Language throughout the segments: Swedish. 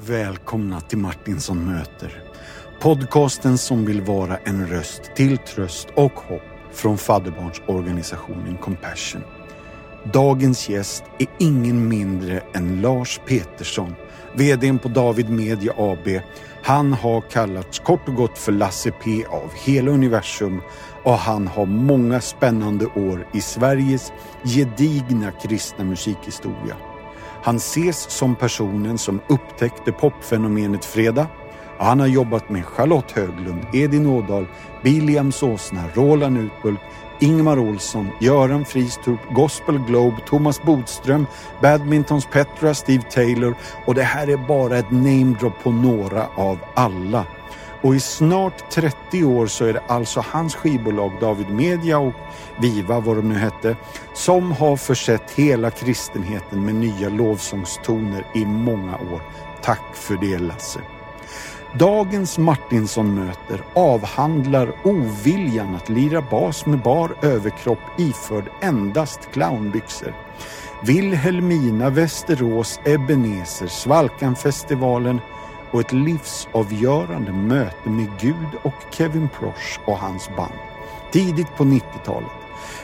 Välkomna till Martinsson möter. Podcasten som vill vara en röst till tröst och hopp från fadderbarnsorganisationen Compassion. Dagens gäst är ingen mindre än Lars Petersson, VD på David Media AB. Han har kallats kort och gott för Lasse P av hela universum och han har många spännande år i Sveriges gedigna kristna musikhistoria. Han ses som personen som upptäckte popfenomenet Fredag. Han har jobbat med Charlotte Höglund, Edin Ådahl, Biliam Såsna, Roland Utbult, Ingmar Olsson, Göran Fristrup, Gospel Globe, Thomas Bodström, Badmintons Petra, Steve Taylor och det här är bara ett namedrop på några av alla. Och i snart 30 år så är det alltså hans skivbolag David Media och Viva, vad de nu hette, som har försett hela kristenheten med nya lovsångstoner i många år. Tack för det Lasse. Dagens Martinsson-möter avhandlar oviljan att lira bas med bar överkropp iförd endast clownbyxor. Wilhelmina, Västerås, Ebenezer, Svalkanfestivalen och ett livsavgörande möte med Gud och Kevin Prosh och hans band. Tidigt på 90-talet.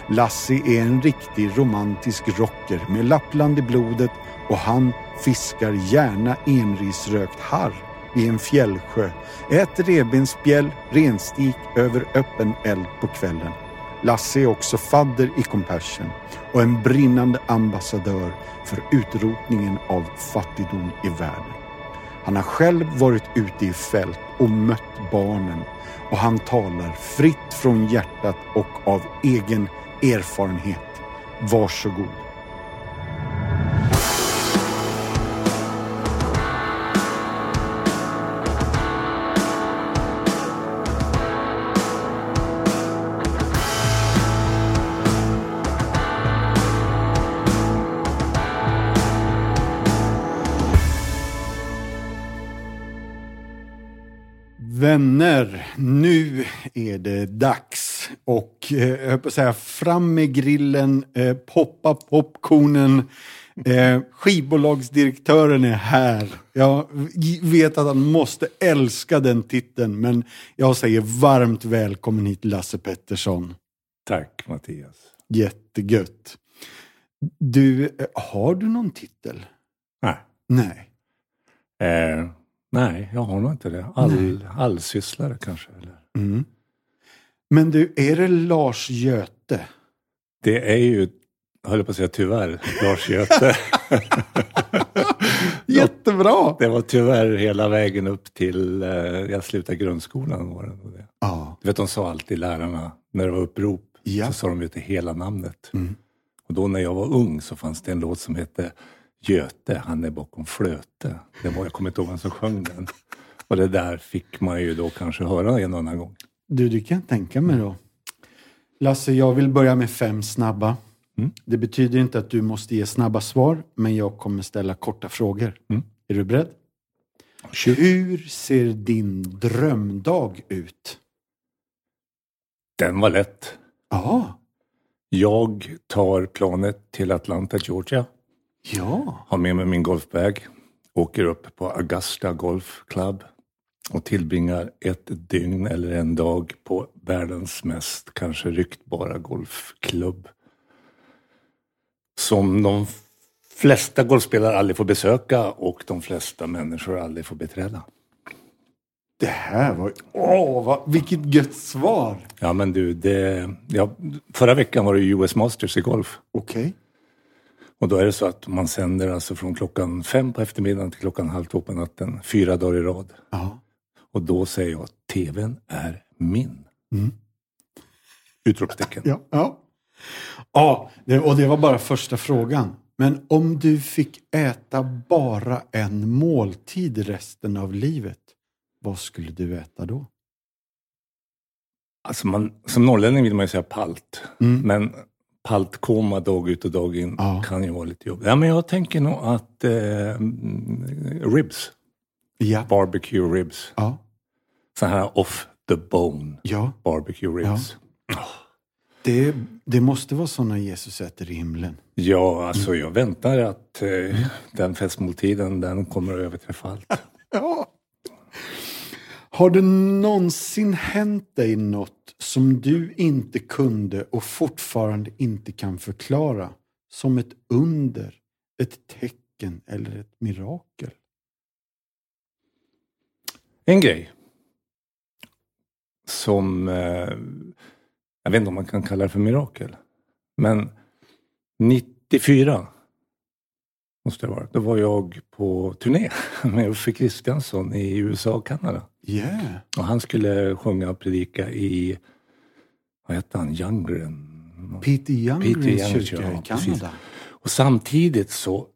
Lassie är en riktig romantisk rocker med Lappland i blodet och han fiskar gärna enrisrökt harr i en fjällsjö. Ett revbensspjäll, renstik över öppen eld på kvällen. Lasse är också fadder i Compassion och en brinnande ambassadör för utrotningen av fattigdom i världen. Han har själv varit ute i fält och mött barnen och han talar fritt från hjärtat och av egen erfarenhet. Varsågod. Vänner, nu är det dags. Och eh, jag på att säga, fram med grillen, eh, poppa popcornen. Eh, skivbolagsdirektören är här. Jag vet att han måste älska den titeln, men jag säger varmt välkommen hit Lasse Pettersson. Tack Mattias. Jättegött. Du, eh, har du någon titel? Nej. Nej. Eh, nej, jag har nog inte det. All, allsysslare kanske. Eller? Mm. Men du, är det Lars Göte? Det är ju, höll jag på att säga tyvärr, Lars Göte. Jättebra! det var tyvärr hela vägen upp till eh, jag slutade grundskolan. Var det, det. Ja. Du vet, de sa alltid lärarna, när det var upprop, Ja. så sa de ju till hela namnet. Mm. Och då när jag var ung så fanns det en låt som hette Göte, han är bakom flöte. Det var, jag kommer inte ihåg vem som sjöng den. Och det där fick man ju då kanske höra en och annan gång. Du, det kan jag tänka mig då. Lasse, jag vill börja med fem snabba. Mm. Det betyder inte att du måste ge snabba svar, men jag kommer ställa korta frågor. Mm. Är du beredd? Hur ser din drömdag ut? Den var lätt. Ja, Jag tar planet till Atlanta, Georgia. Ja. Har med mig min golfbag. Åker upp på Augusta Golf Club. Och tillbringar ett dygn eller en dag på världens mest kanske ryktbara golfklubb. Som de flesta golfspelare aldrig får besöka och de flesta människor aldrig får beträda. Det här var... Åh, vad, vilket gött svar! Ja men du, det, ja, förra veckan var det US Masters i golf. Okej. Och då är det så att man sänder alltså från klockan fem på eftermiddagen till klockan halv två på natten, fyra dagar i rad. Ja. Och då säger jag att TVn är min. Mm. Utropstecken. Ja. Ja, ja det, och det var bara första frågan. Men om du fick äta bara en måltid resten av livet, vad skulle du äta då? Alltså man, som norrlänning vill man ju säga palt. Mm. Men paltkoma dag ut och dag in Ja. kan ju vara lite jobbigt. Ja, men jag tänker nog att eh, mm, ribs, Ja. barbecue ribs. Ja. Så här off the bone ja. barbecue ribs. Det, det måste vara såna Jesus äter i himlen. Ja, alltså jag väntar att eh, den festmåltiden, den kommer att överträffa allt. Ja. Har det någonsin hänt dig något som du inte kunde och fortfarande inte kan förklara? Som ett under, ett tecken eller ett mirakel? En grej som, eh, jag vet inte om man kan kalla det för mirakel, men 94 måste det vara. Då var jag på turné med Uffe Kristiansson i USA och Kanada. Yeah. Och han skulle sjunga och predika i, vad hette han, Youngren? Peter Younggrens Peter kyrka ja, i Kanada. Och samtidigt så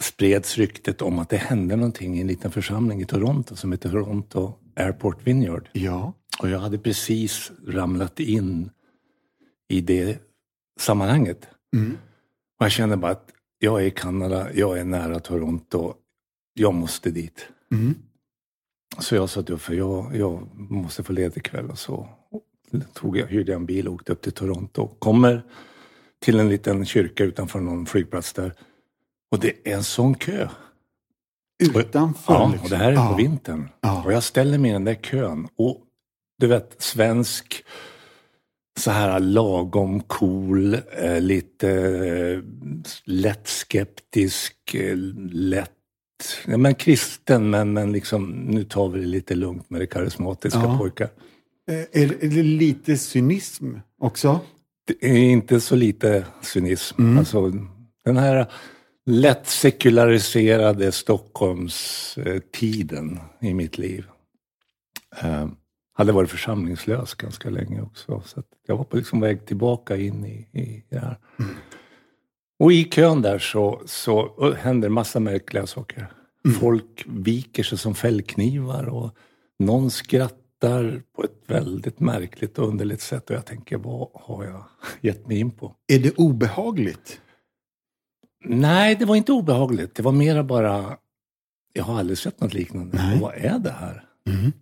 spreds ryktet om att det hände någonting i en liten församling i Toronto som heter Toronto Airport Vineyard. Ja. Och jag hade precis ramlat in i det sammanhanget. Mm. Och jag kände bara att jag är i Kanada, jag är nära Toronto, jag måste dit. Mm. Så jag sa till Uffe, jag, jag måste få ledigt ikväll. Och så tog jag, hyrde jag en bil och åkte upp till Toronto. Kommer till en liten kyrka utanför någon flygplats där. Och det är en sån kö. Utanför Ja, liksom. och det här är ja. på vintern. Ja. Och jag ställer mig i den där kön. Och du vet, svensk, så här lagom cool, eh, lite eh, lätt skeptisk, eh, lätt, ja, men kristen men, men liksom, nu tar vi det lite lugnt med det karismatiska Ja. pojkar. Eh, Är, är det lite cynism också? Det är inte så lite cynism. Mm. Alltså, den här lätt sekulariserade Stockholmstiden i mitt liv. Eh, hade varit församlingslös ganska länge också. Så jag var på liksom väg tillbaka in i, i det här. Och i kön där så, så händer massa märkliga saker. Folk viker sig som fällknivar och någon skrattar på ett väldigt märkligt och underligt sätt. Och jag tänker, vad har jag gett mig in på? Är det obehagligt? Nej, det var inte obehagligt. Det var mera bara, jag har aldrig sett något liknande. Nej. Och vad är det här? Mm.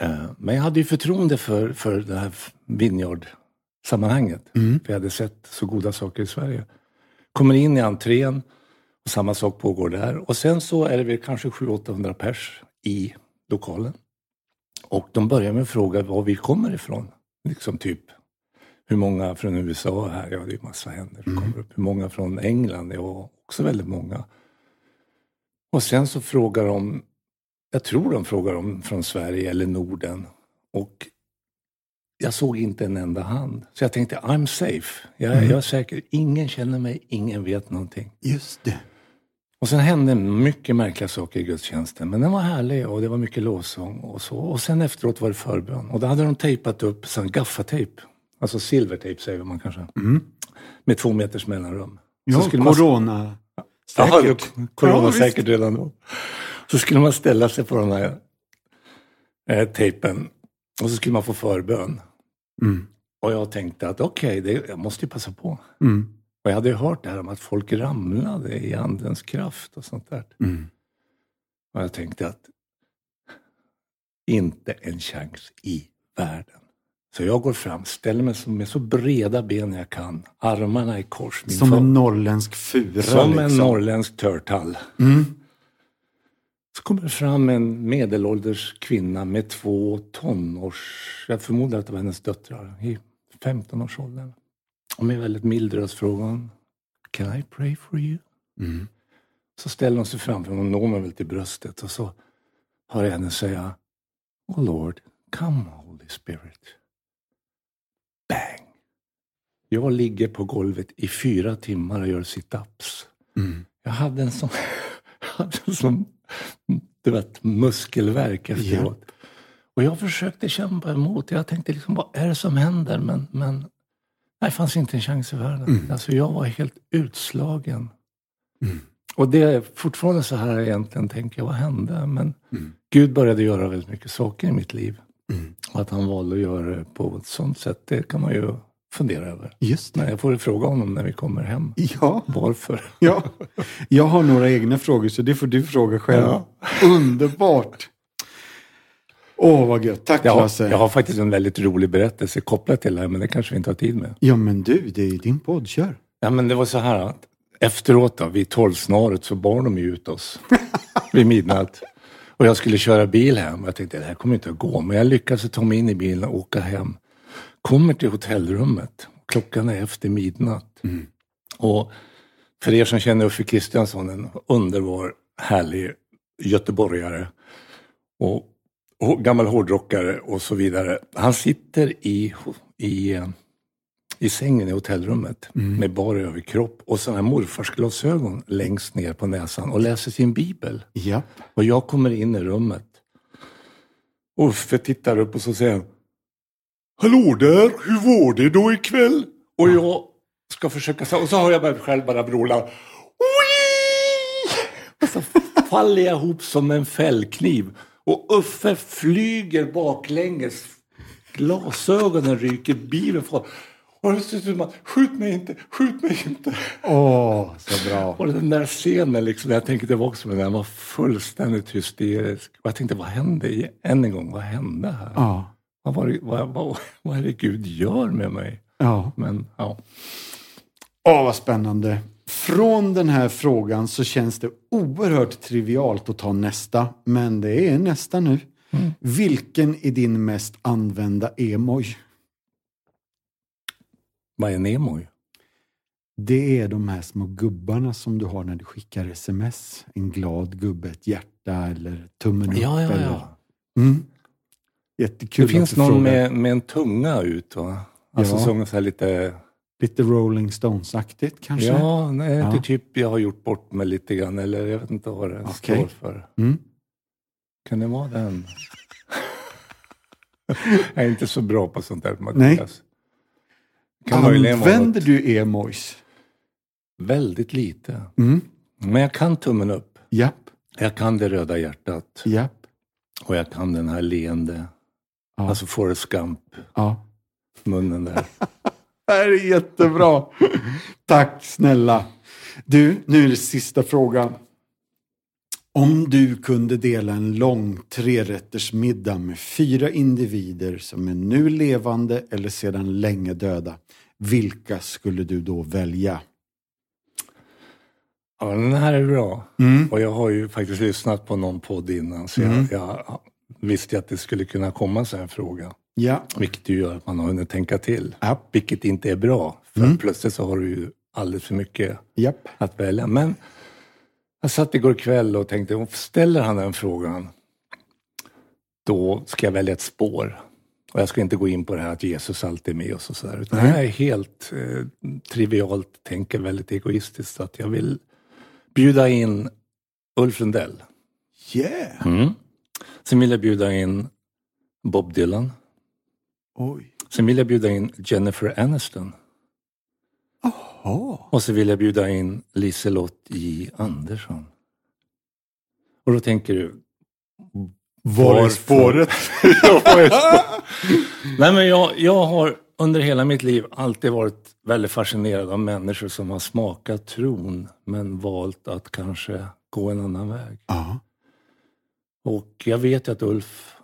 Eh, Men jag hade ju förtroende för, för det här Vineyard-sammanhanget. Mm. För jag hade sett så goda saker i Sverige. Kommer in i entrén och samma sak pågår där. Och sen så är det väl kanske 700-800 pers i lokalen. Och de börjar med att fråga var vi kommer ifrån. Liksom typ, hur många från USA här? Ja, det är massa händer som kommer upp. Hur många från England? Ja, också väldigt många. Och sen så frågar de, jag tror de frågar om från Sverige eller Norden. Och jag såg inte en enda hand. Så jag tänkte, I'm safe. Jag, jag är säker. Ingen känner mig, ingen vet någonting. Just det. Och sen hände mycket märkliga saker i gudstjänsten. Men den var härlig och det var mycket lovsång och så. Och sen efteråt var det förbön. Och då hade de tejpat upp sån gaffatejp. Alltså silvertejp säger man kanske. Med två meters mellanrum. Mm. Ja, man- corona. Ja, Säkert. corona Ja, visst. säkert redan då. Så skulle man ställa sig på den här eh, tejpen och så skulle man få förbön. Mm. Och jag tänkte att okej, det jag måste ju passa på. Mm. Och jag hade hört det här om att folk ramlade i andens kraft och sånt där. Mm. Och jag tänkte att inte en chans i världen. Så jag går fram, ställer mig med så breda ben jag kan, armarna i kors. Som fa- en norrländsk fura. som en liksom. norrländsk törtall. Mm. Så kommer fram en medelålders kvinna med två tonårs... Jag förmodar att det var hennes döttrar i 15-årsåldern. Och med väldigt mild röst frågar hon Can I pray for you? Mm. Så ställer hon sig framför och når mig väl till bröstet och så hör jag henne säga Oh Lord, come Holy Spirit. Bang! Jag ligger på golvet i fyra timmar och gör sit-ups. Mm. Jag hade en sån, hade en sån du vet, muskelvärk efteråt. Och jag försökte kämpa emot. Jag tänkte liksom, vad är det som händer? Men, men nej, det fanns inte en chans i världen. Alltså jag var helt utslagen. Mm. Och det är fortfarande så här egentligen tänker jag, vad hände? Men Gud började göra väldigt mycket saker i mitt liv. Mm. Och att han valde att göra det på ett sånt sätt, det kan man ju fundera över. Just det. Men jag får fråga honom när vi kommer hem. Ja. Varför? ja. Jag har några egna frågor så det får du fråga själv. Ja. Underbart. Åh, vad gött. Tack Jag har, Lasse. jag har faktiskt en väldigt rolig berättelse kopplat till det här, men det kanske vi inte har tid med. Ja, men du, det är din podd. Kör. Ja, men det var så här att efteråt då, vid tolvsnåret så bar de ju ut oss vid midnatt. Och jag skulle köra bil hem. Jag tänkte det här kommer inte att gå. Men jag lyckades ta mig in i bilen och åka hem. Kommer till hotellrummet. Klockan är efter midnatt. Mm. Och för er som känner Uffe Kristiansson, en underbar, härlig göteborgare. Och, och gammal hårdrockare och så vidare. Han sitter i, i, eh, i sängen i hotellrummet med bar överkropp och sådana här morfarsglasögon längst ner på näsan och läser sin bibel. Ja. Och jag kommer in i rummet. Och Uffe tittar upp och så säger han Hallå där, hur var det då ikväll? Och jag ska försöka, säga- och så har jag mig själv bara vråla! Och så faller jag ihop som en fällkniv. Och Uffe flyger baklänges. Glasögonen ryker, bilen får... Och det ser ut som att, skjut mig inte, skjut mig inte. Åh, så bra. Och den där scenen, liksom, jag tänkte tillbaka på den, den var fullständigt hysterisk. Och jag tänkte, vad hände? Än en gång, vad hände här? Ja. Vad, var vad, vad, vad är det Gud gör med mig? Ja. Men ja, Åh, vad spännande. Från den här frågan så känns det oerhört trivialt att ta nästa, men det är nästa nu. Vilken är din mest använda emoj? vad är Nemo? Det är de här små gubbarna som du har när du skickar sms. En glad gubbe, ett hjärta eller tummen upp. Ja, ja, eller... Mm. Jättekul Det finns någon med, med en tunga ut va? Alltså Ja. som så lite... Lite Rolling Stones-aktigt kanske? Ja, nej, Ja. det är typ jag har gjort bort mig lite grann. Eller jag vet inte vad det Okej. står för. Mm. Kan det vara den? jag är inte så bra på sånt där. Mattias. Kan Använder du emojis? väldigt lite. Mm. Men jag kan tummen upp. Japp, Jag kan det röda hjärtat. japp. Och jag kan den här leende. Ja. Alltså Forrest Gump, Ja. munnen där. Det här är jättebra. Tack snälla. Du, nu är det sista frågan. Om du kunde dela en lång trerättersmiddag med fyra individer som är nu levande eller sedan länge döda, vilka skulle du då välja? Ja, den här är bra. Mm. Och jag har ju faktiskt lyssnat på någon podd innan så Mm. jag, jag visste att det skulle kunna komma sån här fråga. Ja, Vilket ju gör att man har hunnit tänka till. japp, Vilket inte är bra. För Mm. plötsligt så har du ju alldeles för mycket japp. att välja. Men jag satt igår kväll och tänkte, om ställer han den frågan, då ska jag välja ett spår. Och jag ska inte gå in på det här att Jesus alltid är med oss och sådär. Utan Nej. jag är helt eh, trivialt, tänker väldigt egoistiskt. Att jag vill bjuda in Ulf Lundell. Yeah! Mm. Sen vill jag bjuda in Bob Dylan. Oj. Sen vill jag bjuda in Jennifer Aniston. Jaha. Och så vill jag bjuda in Liselott J Andersson. Och då tänker du, Var är spåret? Nej, men jag, jag har under hela mitt liv alltid varit väldigt fascinerad av människor som har smakat tron men valt att kanske gå en annan väg. Ja. Och jag vet ju att Ulf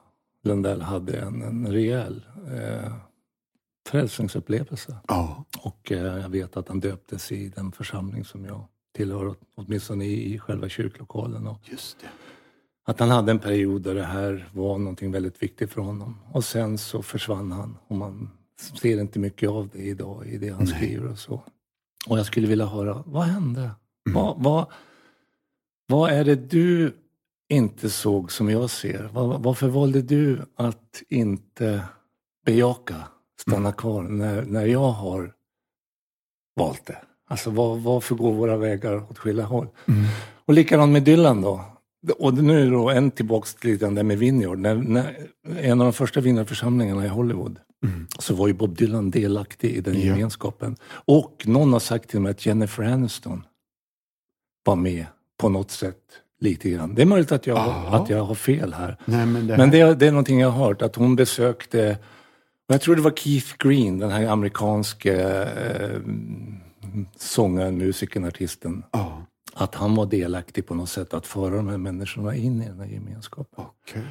Lundell hade en, en rejäl eh, frälsningsupplevelse. Ja. Och eh, jag vet att han döptes i den församling som jag tillhör, åtminstone i, i själva kyrklokalen. Och Just det. att han hade en period där det här var någonting väldigt viktigt för honom. Och sen så försvann han och man ser inte mycket av det idag i det han Nej. skriver och så. Och jag skulle vilja höra, vad hände? Vad, vad, vad är det du inte såg som jag ser? Var, varför valde du att inte bejaka, stanna kvar när, när jag har valt det? Alltså var, varför går våra vägar åt skilda håll? Mm. Och likadant med Dylan då. Och nu då en tillbaks till grann där med Vineyard. När, när, en av de första vinnarförsamlingarna i Hollywood Mm. så var ju Bob Dylan delaktig i den Ja. gemenskapen. Och någon har sagt till mig att Jennifer Aniston var med på något sätt lite grann. Det är möjligt att jag, Aha. att jag har fel här. Nej, men det, Men här- det, det är någonting jag har hört, att hon besökte, jag tror det var Keith Green, den här amerikanske eh, sångaren, musikern, artisten. Ja, Att han var delaktig på något sätt att föra de här människorna in i den här gemenskapen. okej.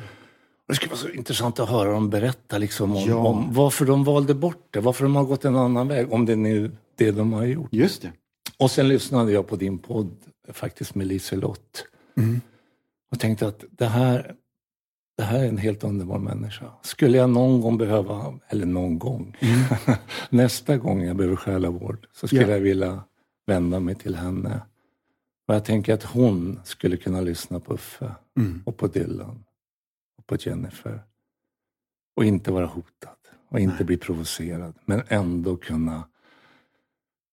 Det skulle vara så intressant att höra dem berätta liksom om, Ja. om varför de valde bort det, varför de har gått en annan väg, om det är nu det de har gjort. Just det. Och sen lyssnade jag på din podd, faktiskt med Liselott. Mm. Och tänkte att det här, det här är en helt underbar människa. Skulle jag någon gång behöva, eller någon gång, nästa gång jag behöver själavård så skulle Ja. jag vilja vända mig till henne. Och jag tänker att hon skulle kunna lyssna på Uffe Mm. och på Dylan och på Jennifer. Och inte vara hotad och inte Nej. bli provocerad. Men ändå kunna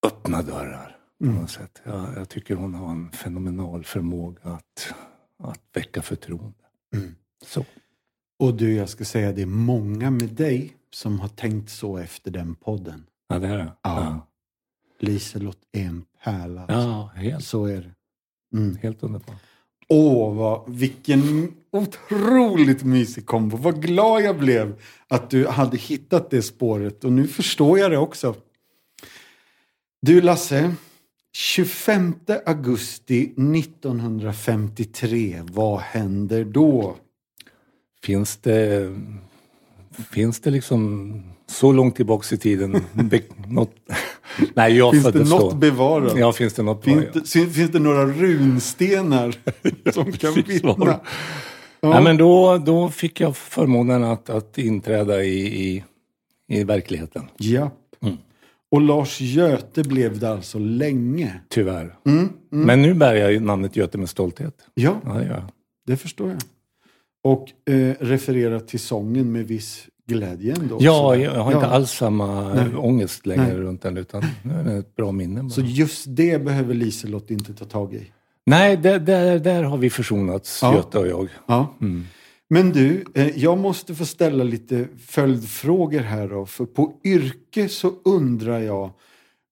öppna dörrar på något sätt. Jag, jag tycker hon har en fenomenal förmåga att, att väcka förtroende. Mm. Så. Och du, jag ska säga det är många med dig som har tänkt så efter den podden. Ja, det är det. Ja. Liselott är en pärla. Ja, alltså. ja helt, Så är det. Mm. helt underbart. Åh, vad, vilken otroligt mysig kombo. Vad glad jag blev att du hade hittat det spåret. Och nu förstår jag det också. Du Lasse, 25 augusti 1953, vad händer då? Finns det, finns det liksom så långt tillbaks i tiden be, något, Nej, jag Finns det något då. bevarat? Ja, finns det något Finns, det, fin- finns det några runstenar som kan vittna? Ja. Nej, men då, då fick jag förmånen att, att inträda i, i, i verkligheten. Ja. Och Lars Göte blev det alltså länge. Tyvärr. Mm, mm. Men nu bär jag namnet Göte med stolthet. Ja, Ja, jag. det förstår jag. Och eh, refererar till sången med viss glädje ändå. Ja, jag har inte Ja. alls samma Nej. ångest längre Nej. runt den, utan nu är det ett bra minne. Bara. Så just det behöver Liselott inte ta tag i. Nej, där, där, där har vi försonats, Ja. Göte och jag. Ja. Mm. Men du, eh, jag måste få ställa lite följdfrågor här då. För på yrke så undrar jag,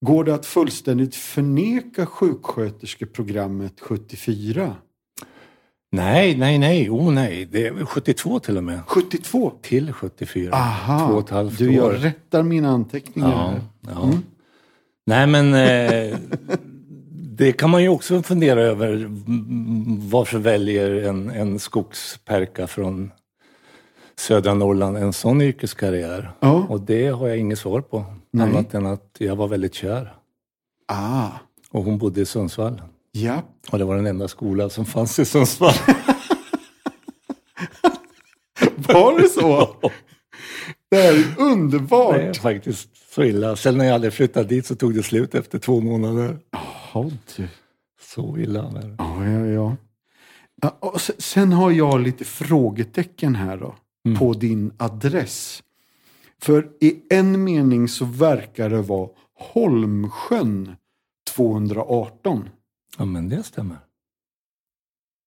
går det att fullständigt förneka sjuksköterskeprogrammet 74? Nej, nej, nej, oh nej. Det är 72 till och med. 72? Till 74. Aha, Två och ett halvt du, jag år. rättar mina anteckningar Ja, ja. Mm. Nej, men eh, det kan man ju också fundera över. Varför väljer en, en skogsperka från södra Norrland en sån yrkeskarriär? Ja. Och det har jag inget svar på. Nej. Annat än att jag var väldigt kär. Ah, Och hon bodde i Sundsvall. ja. Och det var den enda skola som fanns i Sundsvall. Var det så? Det är underbart. Det är faktiskt så illa. Sen när jag hade flyttat dit så tog det slut efter två månader. Jaha, du. Så illa. var det. Ja, ja, ja. ja och se- sen har jag lite frågetecken här då. Mm. På din adress. För i en mening så verkar det vara Holmsjön 218. Ja, men det stämmer.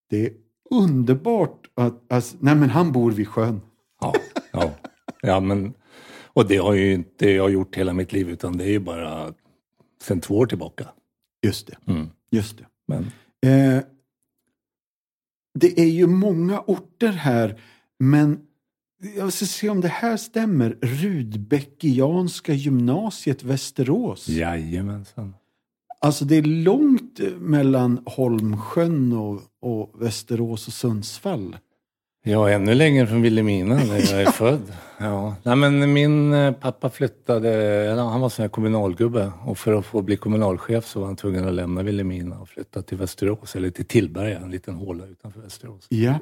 Det är underbart att... Alltså, nej, men han bor vid sjön. Ja, ja. ja men, och det har ju inte jag gjort hela mitt liv utan det är ju bara sen två år tillbaka. Just det. Mm. Just det. Men Eh, det är ju många orter här, men jag ska se om det här stämmer. Rudbeckianska gymnasiet Västerås. jajamensan. Alltså det är långt mellan Holmsjön och, och Västerås och Sundsvall. Ja, ännu längre från Vilhelmina där jag är född. Ja. Nej, men min eh, pappa flyttade, han var sån här kommunalgubbe och för att få bli kommunalchef så var han tvungen att lämna Vilhelmina och flytta till Västerås, eller till Tillberga, en liten håla utanför Västerås. Ja,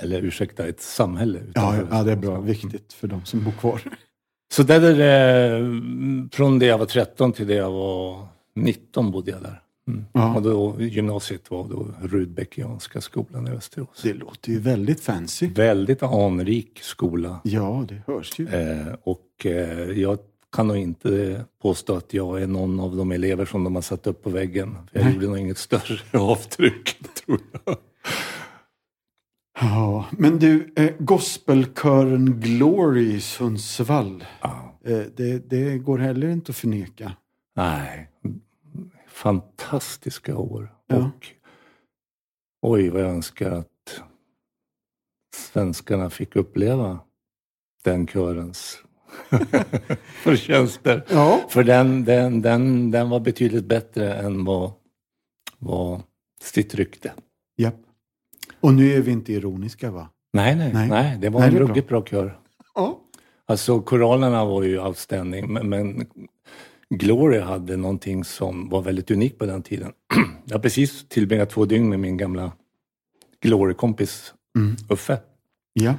Eller ursäkta, ett samhälle ja, ja det är bra. Viktigt för de som bor kvar. Så där är det, från det jag var 13 till det jag var 19 bodde jag där. Mm. Ja. Och då, gymnasiet var då Rudbeckianska skolan i Västerås. Det låter ju väldigt fancy. Väldigt anrik skola. Ja, det hörs ju. Eh, och eh, jag kan nog inte påstå att jag är någon av de elever som de har satt upp på väggen. Jag Nej. gjorde nog inget större avtryck, tror jag. Ja, men du, eh, gospelkören Glory i Sundsvall. Ja. Eh, det, det går heller inte att förneka. Nej, fantastiska år. Ja. Och oj, vad jag önskar att svenskarna fick uppleva den körens förtjänster. Ja. För den, den, den, den var betydligt bättre än vad, vad sitt rykte. Japp. Och nu är vi inte ironiska va? Nej, nej, Nej. nej. det var Nej, en det är bra. ruggigt bra kör. Ja. Alltså koralerna var ju outstanding, men, men Glory hade någonting som var väldigt unikt på den tiden. Jag har precis tillbringat två dygn med min gamla Glory-kompis Mm. Uffe. Ja.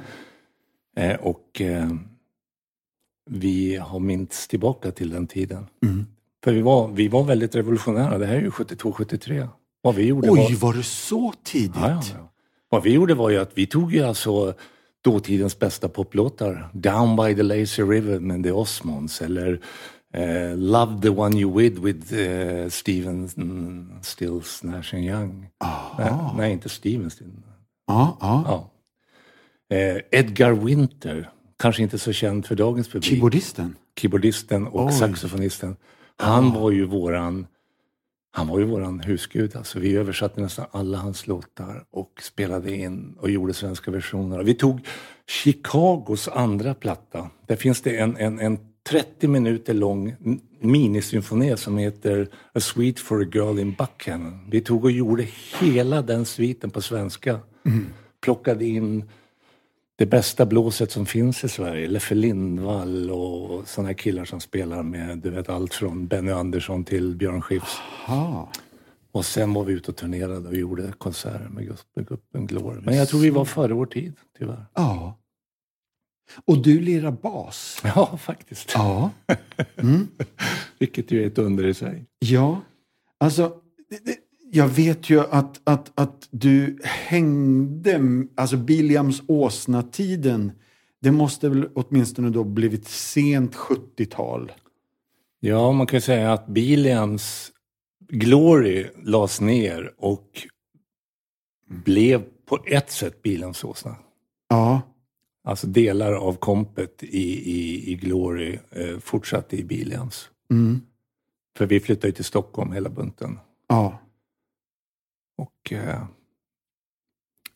Eh, och eh, vi har mints tillbaka till den tiden. Mm. För vi var, vi var väldigt revolutionära. Det här är ju 72-73. Vad vi gjorde Oj, var... var det så tidigt? Ja, ja. Vad vi gjorde var ju att vi tog ju alltså dåtidens bästa poplåtar. Down by the lazy river med The Osmonds eller eh, Love the one you with with eh, Steven Stills Nash and Young. Nej, Aha. nej, inte Steven Still. Ja, ja. Ja. Eh, Edgar Winter, kanske inte så känd för dagens publik. Keyboardisten? Keyboardisten och Oj. saxofonisten. Han var ju våran han var ju våran husgud. Alltså, vi översatte nästan alla hans låtar och spelade in och gjorde svenska versioner. Vi tog Chicagos andra platta. Där finns det en, en, en 30 minuter lång minisymfoni som heter A Suite for a Girl in Buckhannon. Vi tog och gjorde hela den sviten på svenska. Plockade in det bästa blåset som finns i Sverige. Leffe Lindvall och sådana killar som spelar med du vet, allt från Benny Andersson till Björn Skifs. Aha. Och sen var vi ute och turnerade och gjorde konserter med gruppen Glory. Men jag tror vi var före vår tid, tyvärr. Ja. Och du lirar bas? Ja, faktiskt. Ja. Mm. Vilket ju är ett under i sig. Ja, alltså det, det, jag vet ju att, att, att du hängde, alltså Billiams åsna-tiden, det måste väl åtminstone då blivit sent 70-tal? Ja, man kan säga att Biliams Glory lades ner och blev på ett sätt Biliams åsna. Ja, Alltså delar av kompet i, i, i Glory eh, fortsatte i Biliams. mm. För vi flyttade ju till Stockholm hela bunten. ja, Och eh,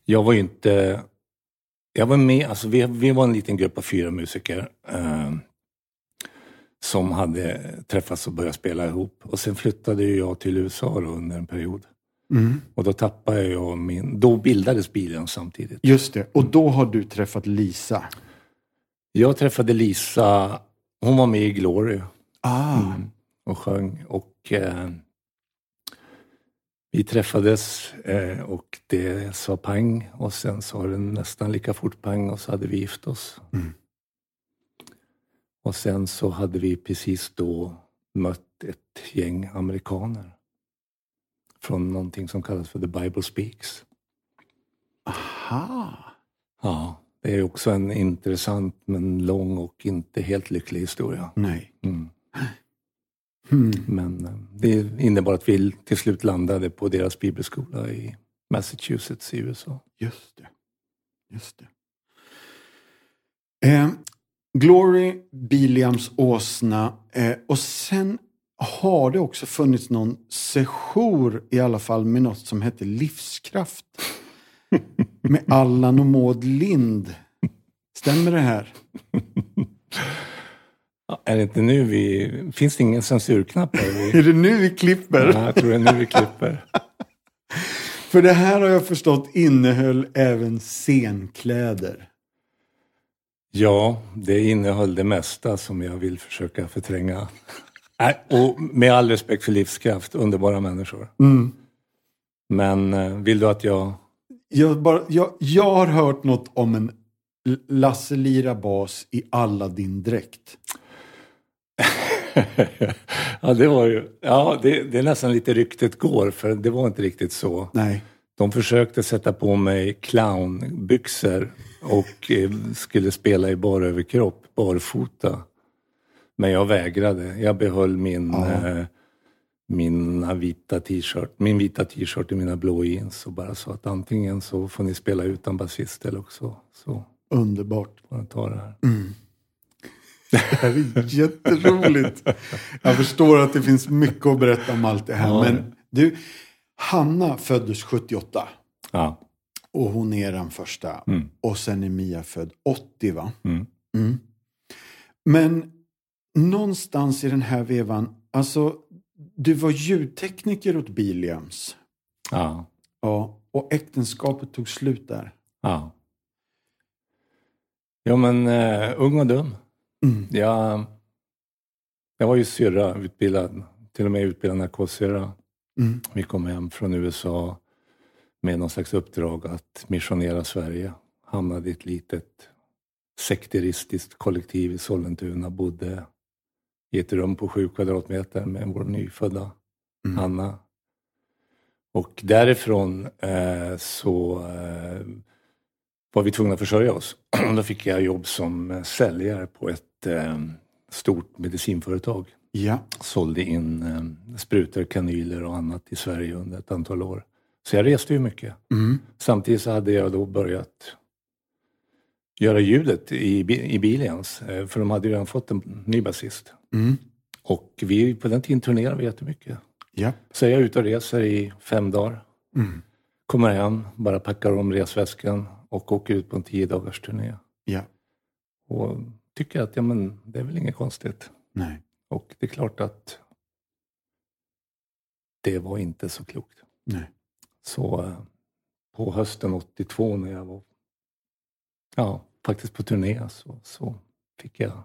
jag var ju inte... Jag var med, alltså vi, vi var en liten grupp av fyra musiker eh, som hade träffats och börjat spela ihop. Och sen flyttade ju jag till USA då under en period. Mm. Och då tappade jag min... Då bildades Biliams samtidigt. just det. Och då har du träffat Lisa? Jag träffade Lisa, hon var med i Glory. Ah, Mm. och sjöng. Och eh, vi träffades eh, och det sa pang och sen sa det nästan lika fort pang och så hade vi gift oss. Mm. Och sen så hade vi precis då mött ett gäng amerikaner från någonting som kallas för The Bible Speaks. aha. Ja, det är också en intressant men lång och inte helt lycklig historia. Nej. Mm. Hmm. Men eh, det innebar att vi till slut landade på deras bibelskola i Massachusetts i USA. Just det. Just det. Eh, Glory, Biliams åsna eh, och sen har det också funnits någon sejour i alla fall med något som hette Livskraft. med Allan och Maud Lind. Stämmer det här? Ja, Är det inte nu vi... Finns det ingen censurknapp? Här? Vi... Är det nu vi klipper? Ja, jag tror det är nu vi klipper. För det här har jag förstått innehöll även scenkläder. Ja, det innehöll det mesta som jag vill försöka förtränga. Nej, och med all respekt för livskraft, underbara människor. Mm. Men eh, vill du att jag... Jag, bara, jag, jag har hört något om en Lasse Lira bas i Aladdin-dräkt. ja, det var ju... Ja, det, det är nästan lite ryktet går, för det var inte riktigt så. Nej. De försökte sätta på mig clownbyxor och eh, skulle spela i bara överkropp, barfota. Men jag vägrade. Jag behöll min, eh, mina vita t-shirt, min vita t-shirt och mina blå jeans och bara sa att antingen så får ni spela utan basist eller också så Underbart. får ni ta det här. Det här är jätteroligt. Jag förstår att det finns mycket att berätta om allt det här. Ja. Men du, Hanna föddes 78. Ja. Och hon är den första. Mm. Och sen är Mia född 80 va? Mm. Mm. Men någonstans i den här vevan, alltså du var ljudtekniker åt Biliams. Ja. Ja, och äktenskapet tog slut där. Ja. Ja men uh, ung och dum. Mm. Jag Jag var ju syrra, utbildad, till och med utbildad narkossyrra. Mm. Vi kom hem från USA med någon slags uppdrag att missionera Sverige. Hamnade i ett litet sekteristiskt kollektiv i Sollentuna. Bodde i ett rum på sju kvadratmeter med vår nyfödda Mm. Anna. Och därifrån eh, så eh, var vi tvungna att försörja oss. Då fick jag jobb som eh, säljare på ett eh, stort medicinföretag. Ja. Sålde in eh, sprutor, kanyler och annat i Sverige under ett antal år. Så jag reste ju mycket. Mm. Samtidigt så hade jag då börjat göra ljudet i, i Bilians. eh, För de hade ju redan fått en ny basist. Mm. Och vi, på den tiden turnerade vi jättemycket. Ja. Så jag är ute och reser i fem dagar. Mm. Kommer hem, bara packar om resväskan och åker ut på en tio dagars turné. Ja. Och tycker att ja, men, det är väl inget konstigt. Nej. Och det är klart att det var inte så klokt. Nej. Så eh, på hösten 82 när jag var ja, faktiskt på turné så, så fick jag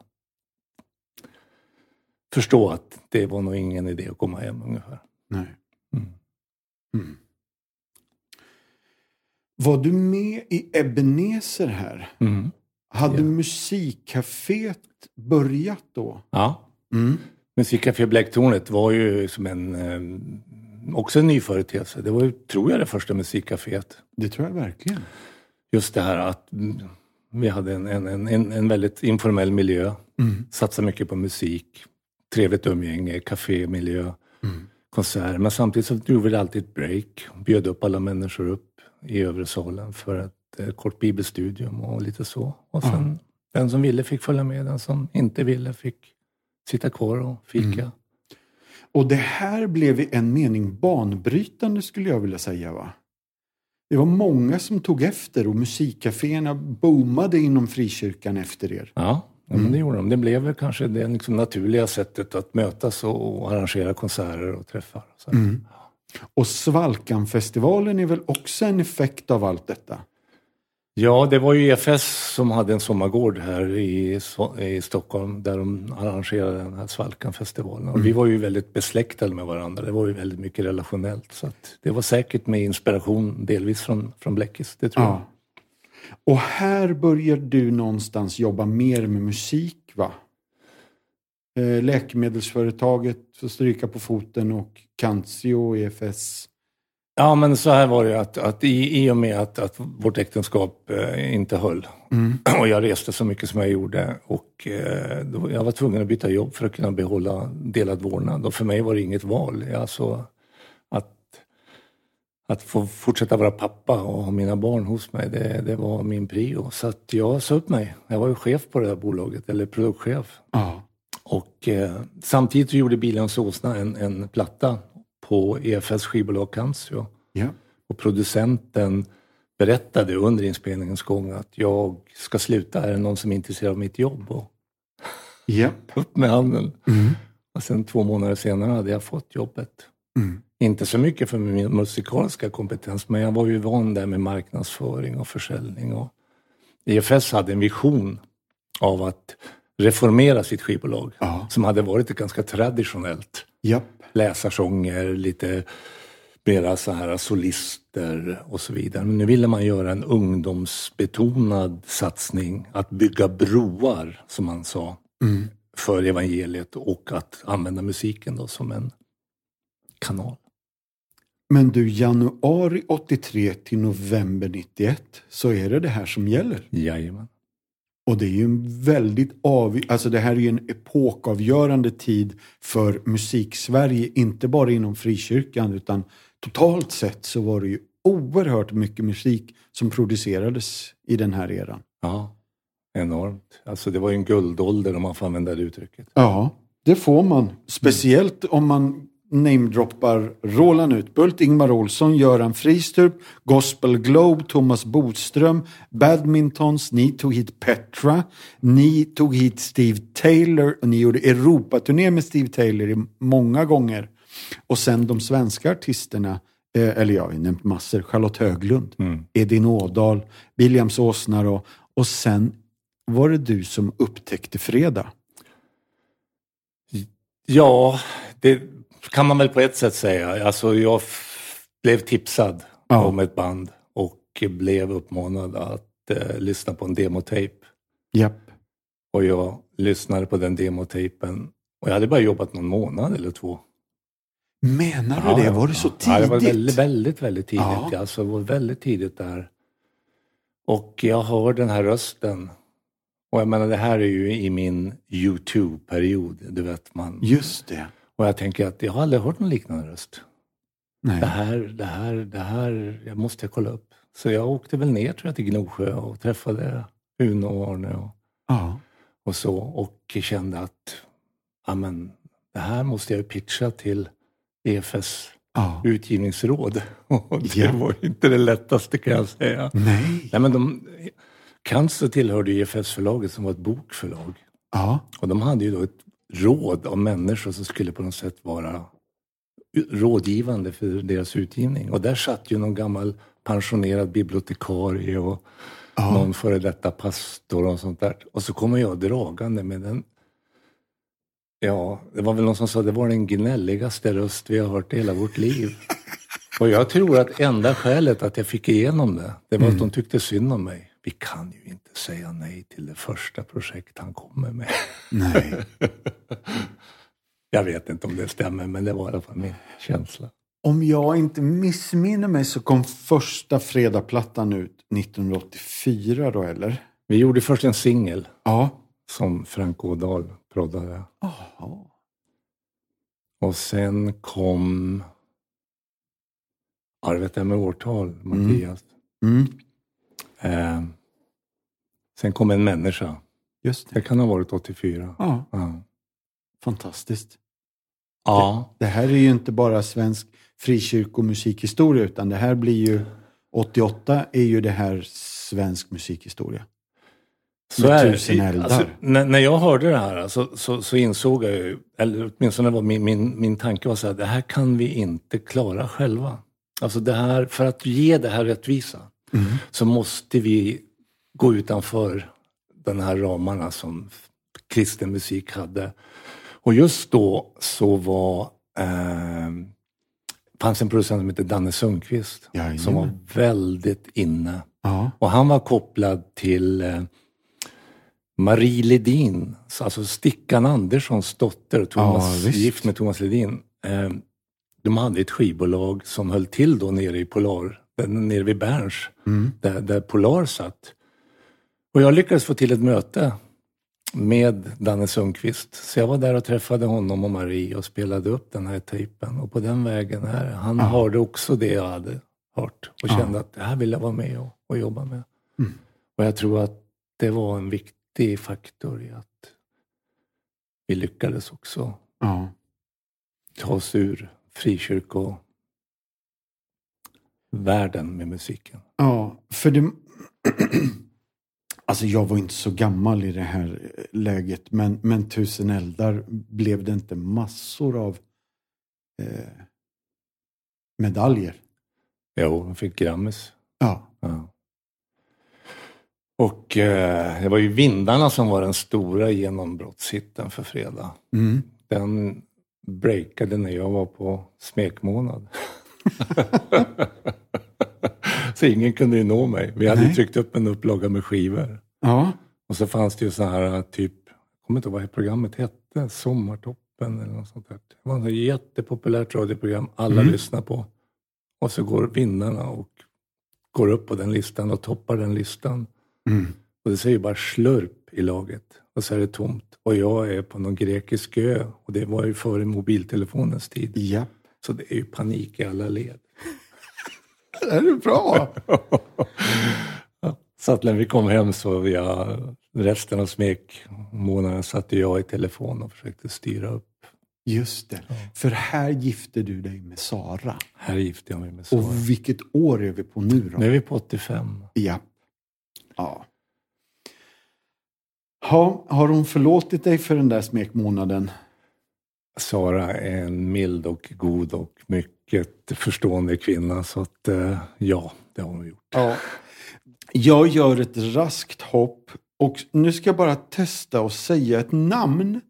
förstå att det var nog ingen idé att komma hem ungefär. Nej. Mm. Mm. Var du med i Ebenezer här? Mm. Hade Ja. musikcaféet börjat då? Ja, Mm. Musikcafé Bläcktornet var ju som en, eh, också en ny företeelse. Det var ju, tror jag, det första musikcaféet. Det tror jag verkligen. Just det här att mm, vi hade en, en, en- en, väldigt informell miljö. Mm. Satsade mycket på musik, trevligt umgänge, kafémiljö, Mm. konserter. Men samtidigt så gjorde vi alltid ett break. Bjöd upp alla människor upp i övre salen för ett eh, kort bibelstudium och lite så. Och sen den som ville fick följa med, den som inte ville fick sitta kvar och fika. Mm. Och det här blev i en mening banbrytande skulle jag vilja säga va? Det var många som tog efter och musikcaféerna boomade inom frikyrkan efter er. Ja, ja men det gjorde de. Det blev väl kanske det liksom naturliga sättet att mötas och, och arrangera konserter och träffar. Så. Mm. Och Svalkanfestivalen är väl också en effekt av allt detta? Ja, det var ju EFS som hade en sommargård här i, i Stockholm där de arrangerade den här Svalkanfestivalen. Och vi var ju väldigt besläktade med varandra. Det var ju väldigt mycket relationellt. Så det var säkert med inspiration delvis från, från Bläckis, det tror jag. Ja. Och här börjar du någonstans jobba mer med musik va? Eh, Läkemedelsföretaget får stryka på foten och Cancio och EFS. Ja, men så här var det att, att i, i och med att, att vårt äktenskap eh, inte höll Mm. och jag reste så mycket som jag gjorde och eh, då, jag var tvungen att byta jobb för att kunna behålla delad vårdnad och för mig var det inget val. Alltså, att, att få fortsätta vara pappa och ha mina barn hos mig, det, det var min prio. Så att jag sa upp mig. Jag var ju chef på det här bolaget, eller produktchef. Ja. Och eh, samtidigt gjorde Bilens Åsna en, en platta på EFS skivbolag Cancio. Ja. Och producenten berättade under inspelningens gång att jag ska sluta, är det någon som är intresserad av mitt jobb? Och Ja. upp med handen. Mm. Och sen två månader senare hade jag fått jobbet. Mm. Inte så mycket för min musikaliska kompetens, men jag var ju van där med marknadsföring och försäljning. Och EFS hade en vision av att reformera sitt skivbolag, Ja. som hade varit ett ganska traditionellt Japp. läsarsånger, lite mera så här solister och så vidare. Men nu ville man göra en ungdomsbetonad satsning, att bygga broar, som man sa, Mm. för evangeliet och att använda musiken då som en kanal. Men du, januari 83 till november 91 så är det det här som gäller. Jajamän. Och det är ju en väldigt av... Alltså det här är ju en epokavgörande tid för musik-Sverige, inte bara inom frikyrkan utan totalt sett så var det ju oerhört mycket musik som producerades i den här eran. Ja, enormt. Alltså det var ju en guldålder om man får använda det uttrycket. Ja, det får man. Speciellt om man namedroppar Roland Utbult, Ingmar Olsson, Göran Fristrup, Gospel Globe, Thomas Bodström, Badmintons, ni tog hit Petra, ni tog hit Steve Taylor och ni gjorde Europaturné med Steve Taylor många gånger. Och sen de svenska artisterna, eh, eller ja, jag har nämnt massor, Charlotte Höglund, Mm. Edin Ådahl, Williams Åsnar och, och sen var det du som upptäckte Fredag. Ja, det kan man väl på ett sätt säga. Alltså jag blev tipsad Ja. om ett band och blev uppmanad att eh, lyssna på en demotejp. Japp. Och jag lyssnade på den demotejpen och jag hade bara jobbat någon månad eller två. Menar du det? Var det så tidigt? Ja, det var väldigt, väldigt, väldigt tidigt. Ja. Ja. Alltså, det var väldigt tidigt där. Och jag hör den här rösten. Och jag menar, det här är ju i min YouTube-period, du vet man. Just det. Och jag tänker att jag har aldrig hört någon liknande röst. Nej. Det här, det här, det här, jag måste kolla upp. Så jag åkte väl ner tror jag till Gnosjö och träffade Uno och Arne och, Ja. och så. Och kände att, ja men, det här måste jag pitcha till EFS Ja. utgivningsråd. Och det Ja. var inte det lättaste kan jag säga. Nej. Nej men de, Cancer tillhörde EFS-förlaget som var ett bokförlag. Ja. Och de hade ju då ett råd av människor som skulle på något sätt vara rådgivande för deras utgivning. Och där satt ju någon gammal pensionerad bibliotekarie och Ja. någon före detta pastor och sånt där. Och så kommer jag dragande med den Ja, det var väl någon som sa det var den gnälligaste röst vi har hört i hela vårt liv. Och jag tror att enda skälet att jag fick igenom det, det var att de tyckte synd om mig. Vi kan ju inte säga nej till det första projekt han kommer med. Nej. Jag vet inte om det stämmer, men det var i alla fall min känsla. Om jag inte missminner mig så kom första fredagplattan ut 1984 då, eller? Vi gjorde först en singel Ja. som Frank Ådahl proddade. Jaha. Och sen kom... Ja, du vet det här med årtal, Mattias. Mm. Eh, sen kom En människa. Just det. Det kan ha varit 84. Ja, Ja. fantastiskt. ja. Det här är ju inte bara svensk frikyrkomusikhistoria utan det här blir ju 88 är ju det här svensk musikhistoria. Så är det. Alltså, när, när jag hörde det här alltså, så, så insåg jag ju, eller åtminstone var min, min, min tanke var så här, det här kan vi inte klara själva. Alltså det här, för att ge det här rättvisa Mm. så måste vi gå utanför de här ramarna som kristen musik hade. Och just då så var eh, fanns en producent som hette Danne Sundqvist Jajamän. som var väldigt inne. Ja. Och han var kopplad till eh, Marie Ledin, alltså Stickan Anderssons dotter, Thomas, Ja, gift med Thomas Ledin. Eh, de hade ett skivbolag som höll till då nere i Polar, nere vid Berns, Mm. där, där Polar satt. Och jag lyckades få till ett möte med Danne Sundqvist. Så jag var där och träffade honom och Marie och spelade upp den här tejpen. Och på den vägen här, han Ja. hörde också det jag hade hört och Ja. kände att det här vill jag vara med och, och jobba med. Mm. Och jag tror att det var en viktig faktor i att vi lyckades också Ja. ta oss ur frikyrkovärlden med musiken. Ja, för det... Alltså jag var inte så gammal i det här eh, läget, men, men Tusen eldar blev det inte massor av eh, medaljer? Jo, han fick Grammis. Ja. Ja. Och eh, det var ju Vindarna som var den stora genombrottshitten för fredag. Mm. Den breakade när jag var på smekmånad. så ingen kunde ju nå mig. Vi hade ju tryckt upp en upplaga med skivor. Ja. Och så fanns det ju så här typ, jag kommer inte ihåg vad programmet hette, Sommartoppen eller något sånt där. Det var ett jättepopulärt radioprogram alla Mm. lyssnar på. Och så går vinnarna och går upp på den listan och toppar den listan. Mm. Och det säger bara slurp i laget. Och så är det tomt. Och jag är på någon grekisk ö. Och det var ju före mobiltelefonens tid. Ja. Så det är ju panik i alla led. Det är bra. Så att när vi kom hem så jag, resten av smekmånaden satte jag i telefon och försökte styra upp. Just det. För här gifte du dig med Sara. Här gifte jag mig med Sara. Och vilket år är vi på nu då? Nu är vi på 85. Ja. Ja. Ha, har hon förlåtit dig för den där smekmånaden? Sara är en mild och god och mycket förstående kvinna. Så att eh, ja, det har hon gjort. Ja. Jag gör ett raskt hopp och nu ska jag bara testa och säga ett namn.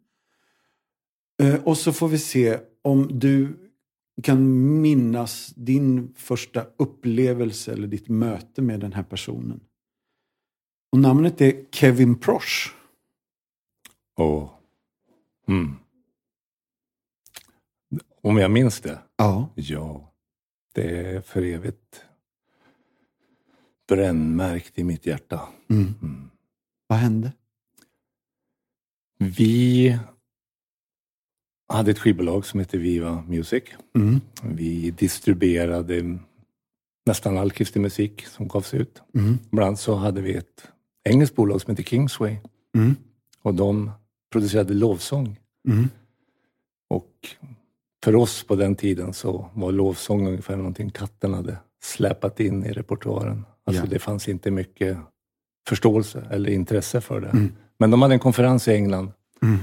Eh, och så får vi se om du kan minnas din första upplevelse eller ditt möte med den här personen. Och namnet är Kevin Prosh. Och, mm. Om jag minns det? Ja. Ja. Det är för evigt brännmärkt i mitt hjärta. Mm. Mm. Vad hände? Vi hade ett skivbolag som hette Viva Music. Mm. Vi distribuerade nästan all kristen musik som gavs ut. Mm. Ibland så hade vi ett engelskt bolag som hette Kingsway. Mm. Och de producerade lovsång. Mm. Och för oss på den tiden så var lovsång ungefär någonting katten hade släpat in i repertoaren. Alltså Ja. det fanns inte mycket förståelse eller intresse för det. Mm. Men de hade en konferens i England Mm.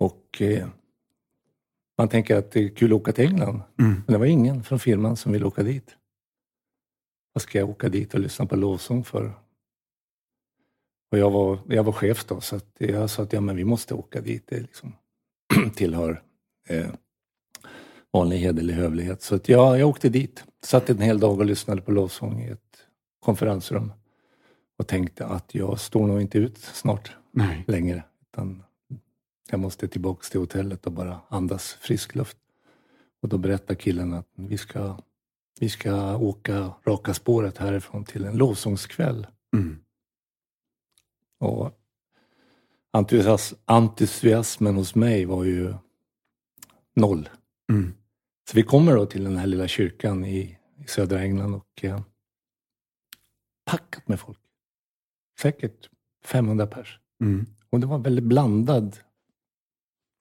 och eh, man tänker att det är kul att åka till England. Mm. Men det var ingen från firman som ville åka dit. Vad ska jag åka dit och lyssna på lovsång för? Och jag var, jag var chef då, så jag sa att ja, men vi måste åka dit. Det liksom tillhör eh, vanlig hederlig hövlighet. Så att ja, jag åkte dit. Satt en hel dag och lyssnade på lovsång i ett konferensrum. Och tänkte att jag står nog inte ut snart Nej. längre. Utan jag måste tillbaks till hotellet och bara andas frisk luft. Och då berättar killen att vi ska, vi ska åka raka spåret härifrån till en lovsångskväll. Mm. Och entusias, entusiasmen hos mig var ju noll. Mm. Så vi kommer då till den här lilla kyrkan i, i södra England och eh, packat med folk. Säkert 500 pers. Mm. Och det var väldigt blandad.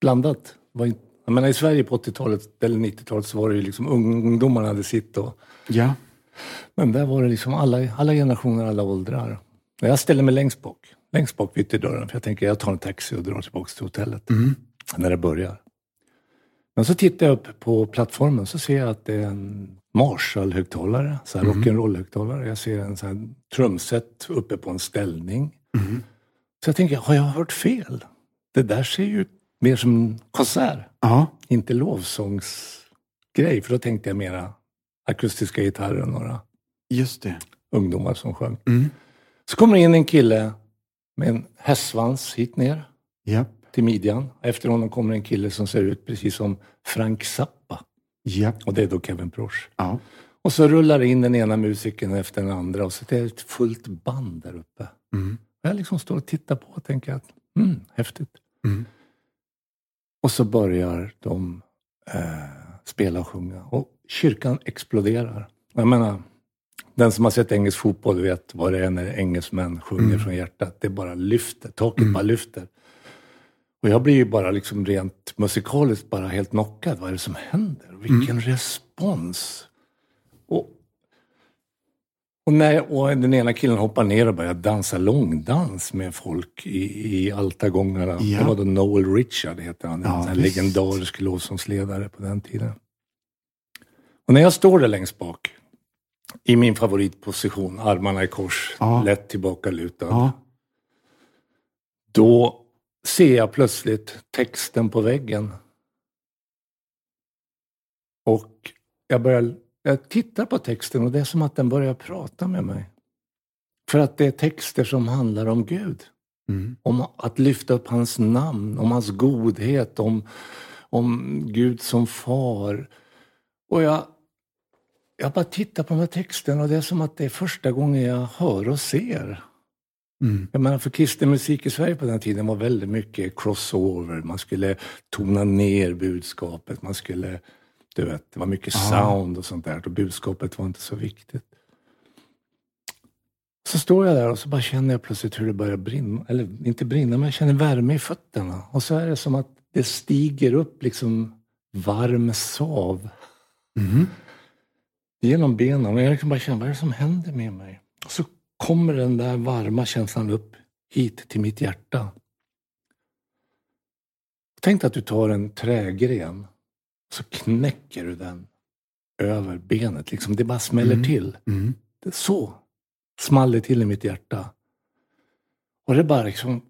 Blandat. Det Var inte, jag menar, I Sverige på 80-talet eller 90-talet så var det ju liksom ungdomarna hade sitt och Ja. Men där var det liksom alla, alla generationer, alla åldrar. Jag ställer mig längst bak, längst bak vid ytterdörren för jag tänker jag tar en taxi och drar tillbaka till hotellet Mm. när det börjar. Men så tittar jag upp på plattformen så ser jag att det är en Marshall-högtalare, så här Mhm. rock'n'roll-högtalare. Jag ser en så här trumset uppe på en ställning. Mm. Så jag tänker, har jag hört fel? Det där ser ju ut mer som en konsert, Ja. inte lovsångsgrej. För då tänkte jag mera akustiska gitarrer och några Just det. ungdomar som sjöng. Mm. Så kommer det in en kille med en hästsvans hit ner Japp. Till midjan. Efter honom kommer en kille som ser ut precis som Frank Zappa. Japp. Och det är då Kevin Prosch. Ja. Och så rullar det in den ena musikern efter den andra och så det är ett fullt band där uppe. Mm. Jag liksom står och tittar på och tänker att, mm, häftigt. Mm. Och så börjar de eh, spela och sjunga. Och kyrkan exploderar. Jag menar, den som har sett engelsk fotboll vet vad det är när engelsmän sjunger Mm. från hjärtat. Det bara lyfter, taket bara lyfter. Och jag blir ju bara liksom rent musikaliskt bara helt knockad. Vad är det som händer? Vilken respons! Och, och, när, och den ena killen hoppar ner och börjar dansa långdans med folk i, i altagångarna. Ja. Det var då Noel Richard, heter han. Ja, en visst. legendarisk lovsångsledare på den tiden. Och när jag står där längst bak, i min favoritposition, armarna i kors, Ja. lätt tillbakalutad. Ja. Då ser jag plötsligt texten på väggen. Och jag börjar, jag tittar på texten och det är som att den börjar prata med mig. För att det är texter som handlar om Gud. Mm. Om att lyfta upp hans namn, om hans godhet, om, om Gud som far. Och jag, jag bara tittar på de här texterna och det är som att det är första gången jag hör och ser. Mm. Jag menar, för kristen musik i Sverige på den tiden var väldigt mycket crossover. Man skulle tona ner budskapet. Man skulle, du vet, det var mycket Ja. sound och sånt där. Och budskapet var inte så viktigt. Så står jag där och så bara känner jag plötsligt hur det börjar brinna. Eller inte brinna, men jag känner värme i fötterna. Och så är det som att det stiger upp liksom varm sav Mm. genom benen. Och jag liksom bara känner, vad är det som händer med mig? Och så kommer den där varma känslan upp hit till mitt hjärta. Tänk att du tar en trägren så knäcker du den över benet. Liksom. Det bara smäller Mm. till. Mm. Så small det till i mitt hjärta. Och det bara liksom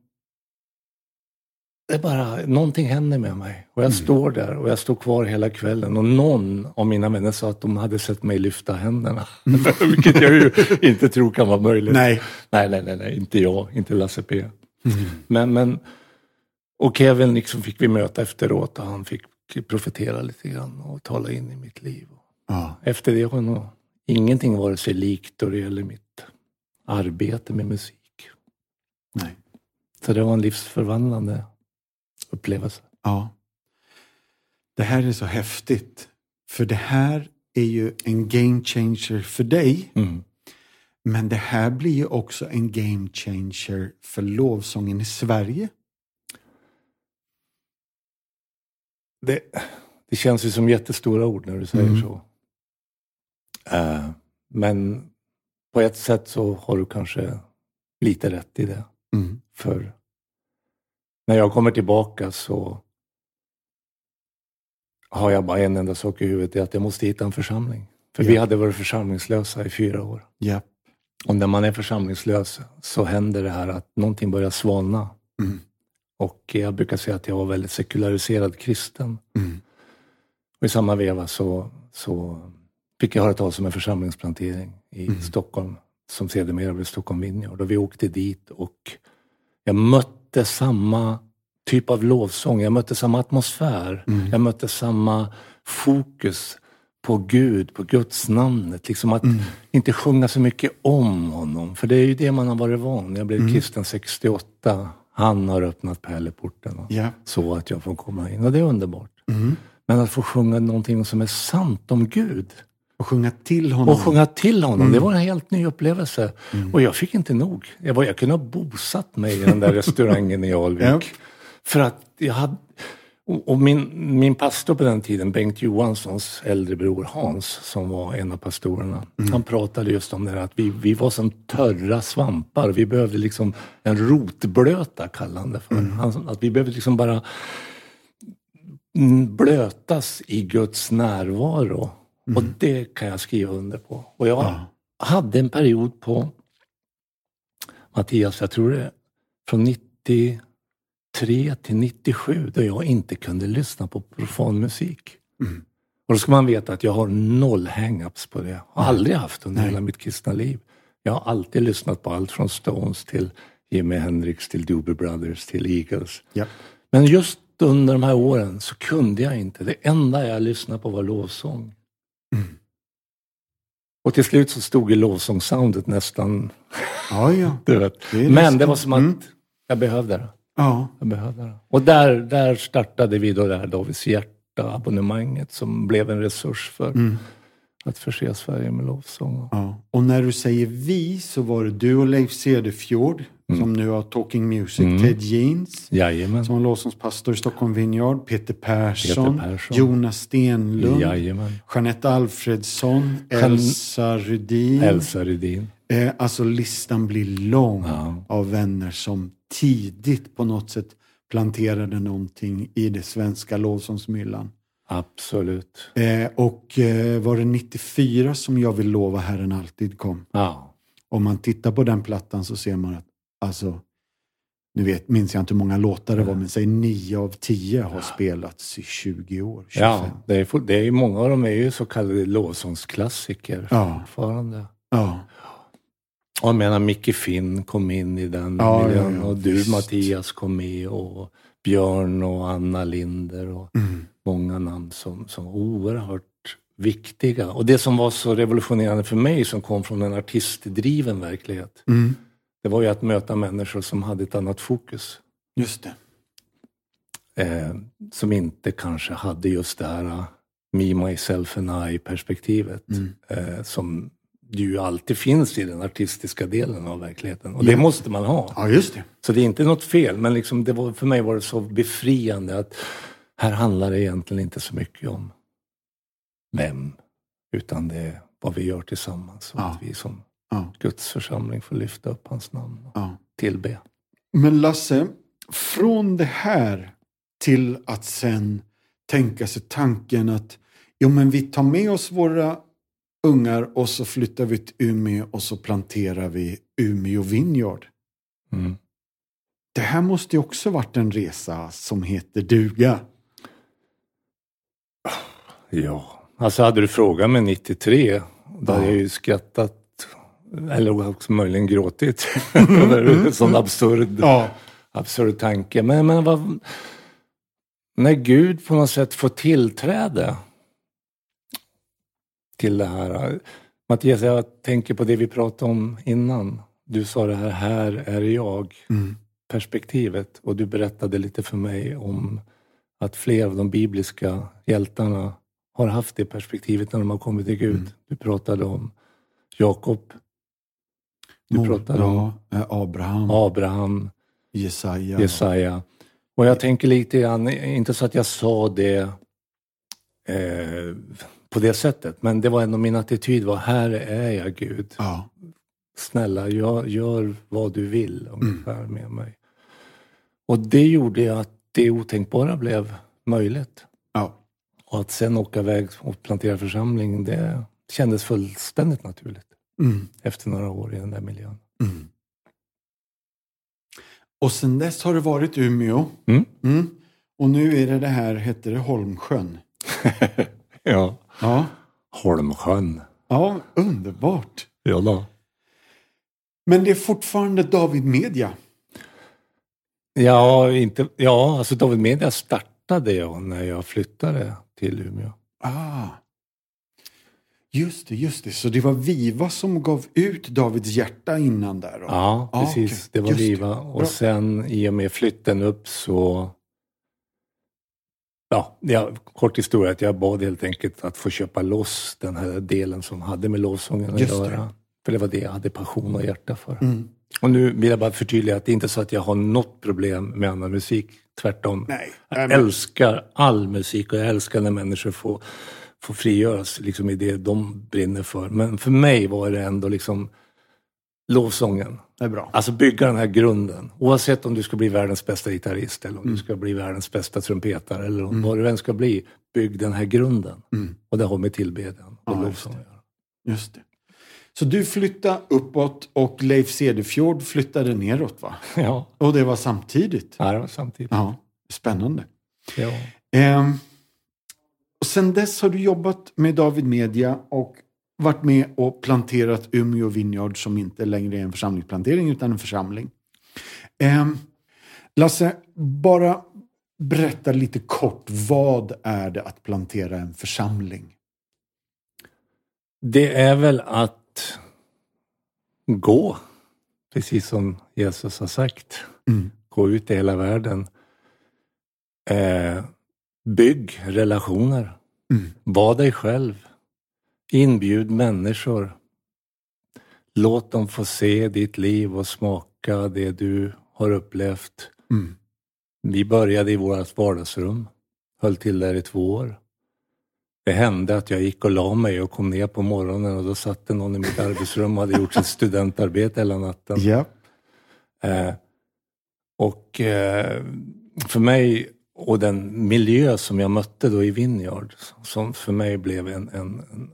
det bara, någonting händer med mig. Och jag mm. står där och jag står kvar hela kvällen och någon av mina vänner sa att de hade sett mig lyfta händerna. Mm. Vilket jag ju inte tror kan vara möjligt. Nej. Nej, nej, nej, nej. inte jag, inte Lasse P. Mm. Men, men, och Kevin liksom fick vi möta efteråt och han fick profetera lite grann och tala in i mitt liv. Ja. Efter det har nog ingenting varit sig likt då det gäller mitt arbete med musik. Nej. Så det var en livsförvandlande upplevelse. Ja. Det här är så häftigt. För det här är ju en game changer för dig. Mm. Men det här blir ju också en game changer för lovsången i Sverige. Det, det känns ju som jättestora ord när du säger mm. så. Uh, men på ett sätt så har du kanske lite rätt i det. Mm. För när jag kommer tillbaka så har jag bara en enda sak i huvudet, det är att jag måste hitta en församling. För yeah. vi hade varit församlingslösa i fyra år. Yeah. Och när man är församlingslös så händer det här att någonting börjar svalna. Mm. Och jag brukar säga att jag var väldigt sekulariserad kristen. Mm. Och i samma veva så, så fick jag höra talas om en församlingsplantering i mm. Stockholm som sedermera blev Stockholm Vineyard. Och vi åkte dit och jag mötte samma typ av lovsång. Jag mötte samma atmosfär. Mm. Jag mötte samma fokus på Gud, på Guds namnet. Liksom att mm. inte sjunga så mycket om honom. För det är ju det man har varit van. Jag blev mm. kristen 68. Han har öppnat pärleporten yeah. så att jag får komma in. Och det är underbart. Mm. Men att få sjunga någonting som är sant om Gud. Och sjunga till honom. Och sjunga till honom. Mm. Det var en helt ny upplevelse. Mm. Och jag fick inte nog. Jag, var, jag kunde ha bosatt mig i den där restaurangen i Alvik. Ja. För att jag hade... Och min, min pastor på den tiden, Bengt Johanssons äldre bror Hans, som var en av pastorerna. Mm. Han pratade just om det här att vi, vi var som törra svampar. Vi behövde liksom en rotblöta, kallade han det för. Mm. Han, att vi behövde liksom bara blötas i Guds närvaro. Mm. Och det kan jag skriva under på. Och jag ja. hade en period på, Mattias, jag tror det från 93 till 97 då jag inte kunde lyssna på profan musik. Mm. Och då ska man veta att jag har noll hang-ups på det. Har aldrig haft under Nej. hela mitt kristna liv. Jag har alltid lyssnat på allt från Stones till Jimi Hendrix till Doobie Brothers till Eagles. Yep. Men just under de här åren så kunde jag inte. Det enda jag lyssnade på var lovsång. Mm. Och till slut så stod ju lovsångssoundet nästan... Ja, ja. du vet. Det Men det var som att mm. jag behövde det. Ja. Jag behövde det. Och där, där startade vi då det här Davids hjärta-abonnemanget som blev en resurs för mm. att förse Sverige med lovsång. Ja. Och när du säger vi så var det du och Leif Cederfjord Mm. Som nu har Talking Music. Mm. Ted Jeans. Jajamän. Som har lovsångspastor i Stockholm Vineyard. Peter Persson. Peter Persson. Jonas Stenlund. Jajamän. Jeanette Alfredsson. Elsa Rudin. Elsa Rudin. Eh, alltså listan blir lång ja. av vänner som tidigt på något sätt planterade någonting i det svenska lovsångsmyllan. Absolut. Eh, och eh, var det 94 som Jag vill lova Herren alltid kom? Ja. Om man tittar på den plattan så ser man att alltså, nu vet, minns jag inte hur många låtar det var, men säg nio av tio har ja. spelats i 20 år. 25. Ja, det är, det är, många av dem är ju så kallade lovsångsklassiker ja. fortfarande. Ja. Och jag menar, Micke Finn kom in i den ja, miljön ja, och du visst. Mattias kom med och Björn och Anna Linder och mm. många namn som, som oerhört viktiga. Och det som var så revolutionerande för mig som kom från en artistdriven verklighet, mm det var ju att möta människor som hade ett annat fokus. Just det. Eh, som inte kanske hade just det här uh, me, myself and I perspektivet. Mm. Eh, som ju alltid finns i den artistiska delen av verkligheten. Och ja. det måste man ha. Ja, just det. Så det är inte något fel, men liksom det var, för mig var det så befriande att här handlar det egentligen inte så mycket om vem, utan det är vad vi gör tillsammans. Och ja. att vi som ja. Guds församling får lyfta upp hans namn och ja. tillbe. Men Lasse, från det här till att sen tänka sig tanken att jo, men vi tar med oss våra ungar och så flyttar vi till Umeå och så planterar vi Umeå Vineyard. Mm. det här måste ju också varit en resa som heter duga. Ja, alltså hade du frågat mig 93, då hade jag ju skrattat eller också möjligen gråtit över en sån absurd, Ja. absurd tanke. Men, men vad, när Gud på något sätt får tillträde till det här. Mattias, jag tänker på det vi pratade om innan. Du sa det här, här är jag, Mm. perspektivet. Och du berättade lite för mig om att flera av de bibliska hjältarna har haft det perspektivet när de har kommit till Gud. Mm. Du pratade om Jakob, du Mor- pratade om ja, eh, Abraham, Abraham, Jesaja. Jesaja. Och jag tänker lite grann, inte så att jag sa det eh, på det sättet, men det var ändå min attityd var, här är jag Gud. Ja. Snälla, gör, gör vad du vill Mm. ungefär med mig. Och det gjorde att det otänkbara blev möjligt. Ja. Och att sen åka iväg och plantera församling, det kändes fullständigt naturligt Mm. efter några år i den där miljön. Mm. Och sen dess har det varit Umeå. Mm. Mm. Och nu är det det här, heter det Holmsjön? Ja. Ja. Holmsjön. Ja, underbart. Ja då. Men det är fortfarande David Media. Ja, inte, ja, alltså David Media startade jag när jag flyttade till Umeå. Ah. Just det, just det. Så det var Viva som gav ut Davids hjärta innan där? Då. Ja, Ah, precis. okej. Det var Just det. Viva. Och Bra. sen i och med flytten upp så... Ja, ja, kort historia att jag bad helt enkelt att få köpa loss den här delen som hade med lovsången att Just det. göra. För det var det jag hade passion och hjärta för. Mm. Och nu vill jag bara förtydliga att det är inte så att jag har något problem med annan musik. Tvärtom. Nej. Jag älskar all musik och jag älskar när människor får, får frigöras liksom i det de brinner för. Men för mig var det ändå liksom lovsången. Det är bra. Alltså bygga den här grunden. Oavsett om du ska bli världens bästa gitarrist eller om Mm. du ska bli världens bästa trumpetare eller om vad du än ska bli. Bygg den här grunden. Mm. Och det har med tillbedjan och Ja, lovsång att göra. Just det. Så du flyttade uppåt och Leif Cederfjord flyttade neråt va? Ja, Och det var samtidigt? ja, det var samtidigt. Ja, spännande. Ja. Ehm, och sen dess har du jobbat med David Media och varit med och planterat Umeå Vineyard som inte längre är en församlingsplantering utan en församling. Ehm, Lasse, bara berätta lite kort. Vad är det att plantera en församling? Det är väl att gå, precis som Jesus har sagt. Mm. Gå ut i hela världen. Eh, bygg relationer. Mm. Var dig själv. Inbjud människor. Låt dem få se ditt liv och smaka det du har upplevt. Mm. Vi började i vårt vardagsrum. Höll till där i två år. Det hände att jag gick och la mig och kom ner på morgonen och då satt det någon i mitt arbetsrum och hade gjort sitt studentarbete hela natten. Ja. Eh, och eh, för mig och den miljö som jag mötte då i Vineyard, som för mig blev en, en, en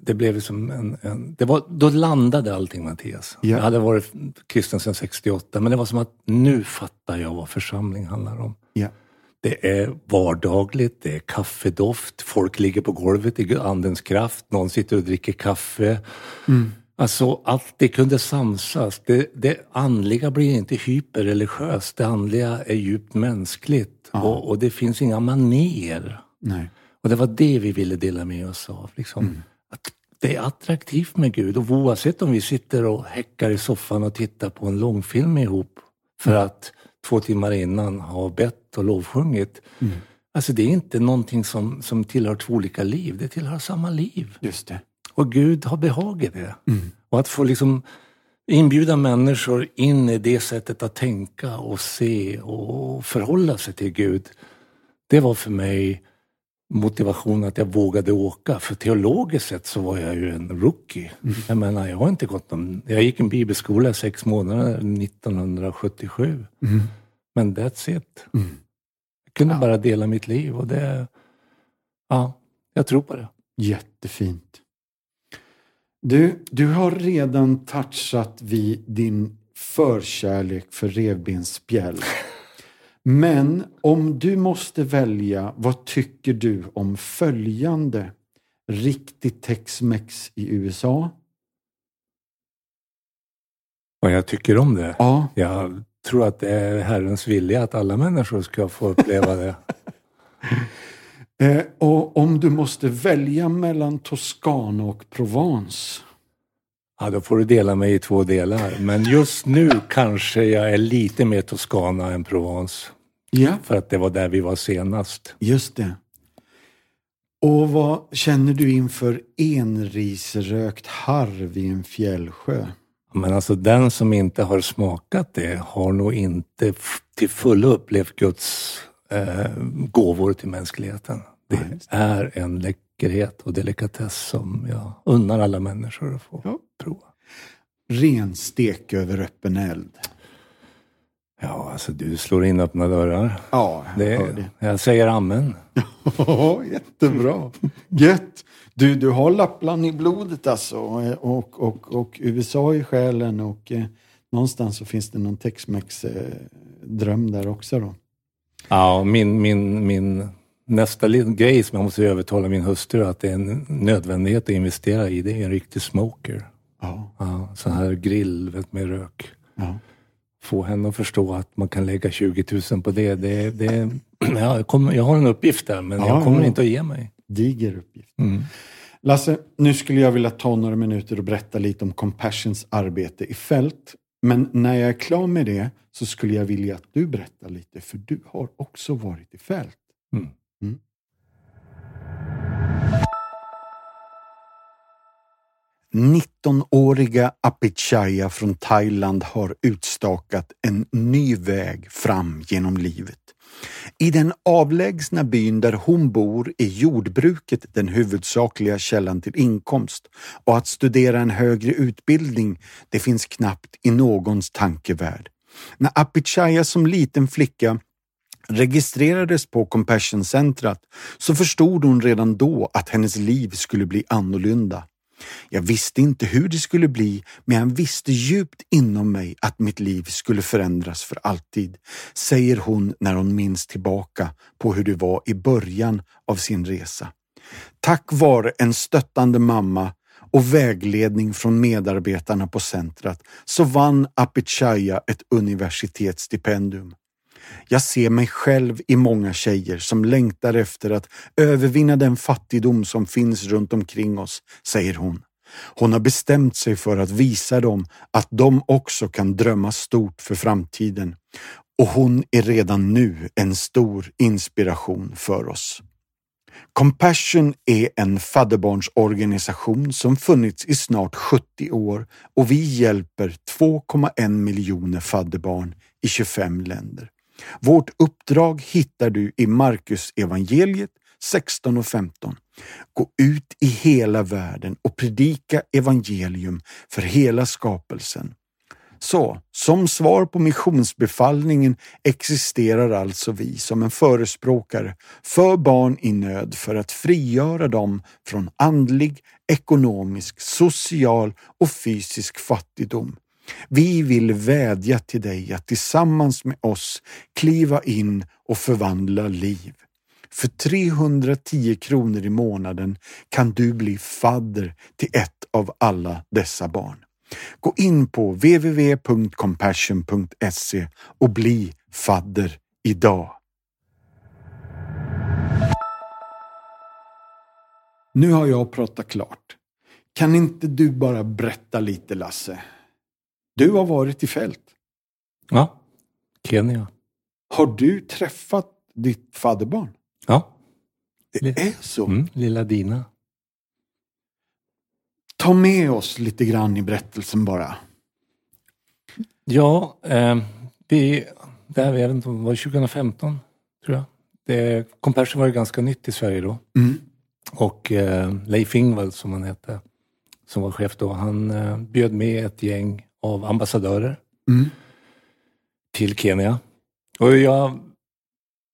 det blev som en, en det var, då landade allting Mattias. Ja. Jag hade varit kristen sedan 68 men det var som att nu fattar jag vad församling handlar om. Ja. Det är vardagligt, det är kaffedoft, folk ligger på golvet i andens kraft, någon sitter och dricker kaffe. Mm. Alltså allt det kunde samsas. Det, det andliga blir inte hyperreligiöst, det andliga är djupt mänskligt. Och, och det finns inga maner. Nej. Och det var det vi ville dela med oss av. Liksom. Mm. Att det är attraktivt med Gud och oavsett om vi sitter och häckar i soffan och tittar på en långfilm ihop för Mm. att två timmar innan ha bett och lovsjungit. Mm. Alltså det är inte någonting som, som tillhör två olika liv, det tillhör samma liv. Just det. Och Gud har behag i det. Mm. Och att få liksom inbjuda människor in i det sättet att tänka och se och förhålla sig till Gud. Det var för mig motivation att jag vågade åka. För teologiskt sett så var jag ju en rookie. Jag menar, jag har inte gått någon... Jag gick en bibelskola i sex månader 1977. Mm. Men that's it. Mm. Jag kunde Ja. bara dela mitt liv och det... Ja, jag tror på det. Jättefint. Du, du har redan touchat vid din förkärlek för revbensspjäll. Men om du måste välja, vad tycker du om följande? Riktigt Tex-Mex i USA? Vad jag tycker om det? Ja. Jag tror att det är Herrens vilja att alla människor ska få uppleva det. Eh, och om du måste välja mellan Toscana och Provence? Ja, då får du dela mig i två delar. Men just nu kanske jag är lite mer Toscana än Provence. Ja, För att det var där vi var senast. just det. Och vad känner du inför enrisrökt harv i en fjällsjö? Men alltså den som inte har smakat det har nog inte till fullo upplevt Guds eh, gåvor till mänskligheten. Det just är en läckerhet och delikatess som jag unnar alla människor att få Ja. prova. Ren stek över öppen eld. Ja, alltså du slår in öppna dörrar. Ja, jag Det, hör det. jag säger amen. Ja, jättebra. Gött. Du, du har Lappland i blodet alltså och, och, och USA i själen och eh, någonstans så finns det någon Tex-Mex-dröm där också då. Ja, min, min, min nästa grej som jag måste övertala min hustru att det är en nödvändighet att investera i, det är en riktig smoker. Ja, Ja, sån här grill med rök. ja. Få henne att förstå att man kan lägga 20 000 på det. det, det ja, jag, kommer, jag har en uppgift där, men Ja, jag kommer inte att ge mig. Diger uppgift. Mm. Lasse, nu skulle jag vilja ta några minuter och berätta lite om Compassions arbete i fält. Men när jag är klar med det så skulle jag vilja att du berättar lite, för du har också varit i fält. Mm. 19-åriga Apichaya från Thailand har utstakat en ny väg fram genom livet. I den avlägsna byn där hon bor är jordbruket den huvudsakliga källan till inkomst och att studera en högre utbildning det finns knappt i någons tankevärld. När Apichaya som liten flicka registrerades på Compassion-centret så förstod hon redan då att hennes liv skulle bli annorlunda. Jag visste inte hur det skulle bli, men jag visste djupt inom mig att mitt liv skulle förändras för alltid, säger hon när hon minns tillbaka på hur det var i början av sin resa. Tack vare en stöttande mamma och vägledning från medarbetarna på centret så vann Apichaya ett universitetsstipendium. Jag ser mig själv i många tjejer som längtar efter att övervinna den fattigdom som finns runt omkring oss, säger hon. Hon har bestämt sig för att visa dem att de också kan drömma stort för framtiden. Och hon är redan nu en stor inspiration för oss. Compassion är en fadderbarnsorganisation som funnits i snart 70 år och vi hjälper 2,1 miljoner fadderbarn i 25 länder. Vårt uppdrag hittar du i Markus evangeliet 16 och 15. Gå ut i hela världen och predika evangelium för hela skapelsen. Så, som svar på missionsbefallningen existerar alltså vi som en förespråkare för barn i nöd för att frigöra dem från andlig, ekonomisk, social och fysisk fattigdom. Vi vill vädja till dig att tillsammans med oss kliva in och förvandla liv. För 310 kronor i månaden kan du bli fadder till ett av alla dessa barn. Gå in på www.compassion.se och bli fadder idag. Nu har jag pratat klart. Kan inte du bara berätta lite Lasse? Du har varit i fält. Ja, Kenya. Har du träffat ditt fadderbarn? Ja, Det är så. mm, lilla Dina. Ta med oss lite grann i berättelsen bara. Ja, eh, vi, det här, jag vet inte, var det 2015 tror jag. Det, Compassion var ju ganska nytt i Sverige då. Mm. Och eh, Leif Ingvald som han hette, som var chef då, han eh, bjöd med ett gäng av ambassadörer Mm. till Kenya. Och jag,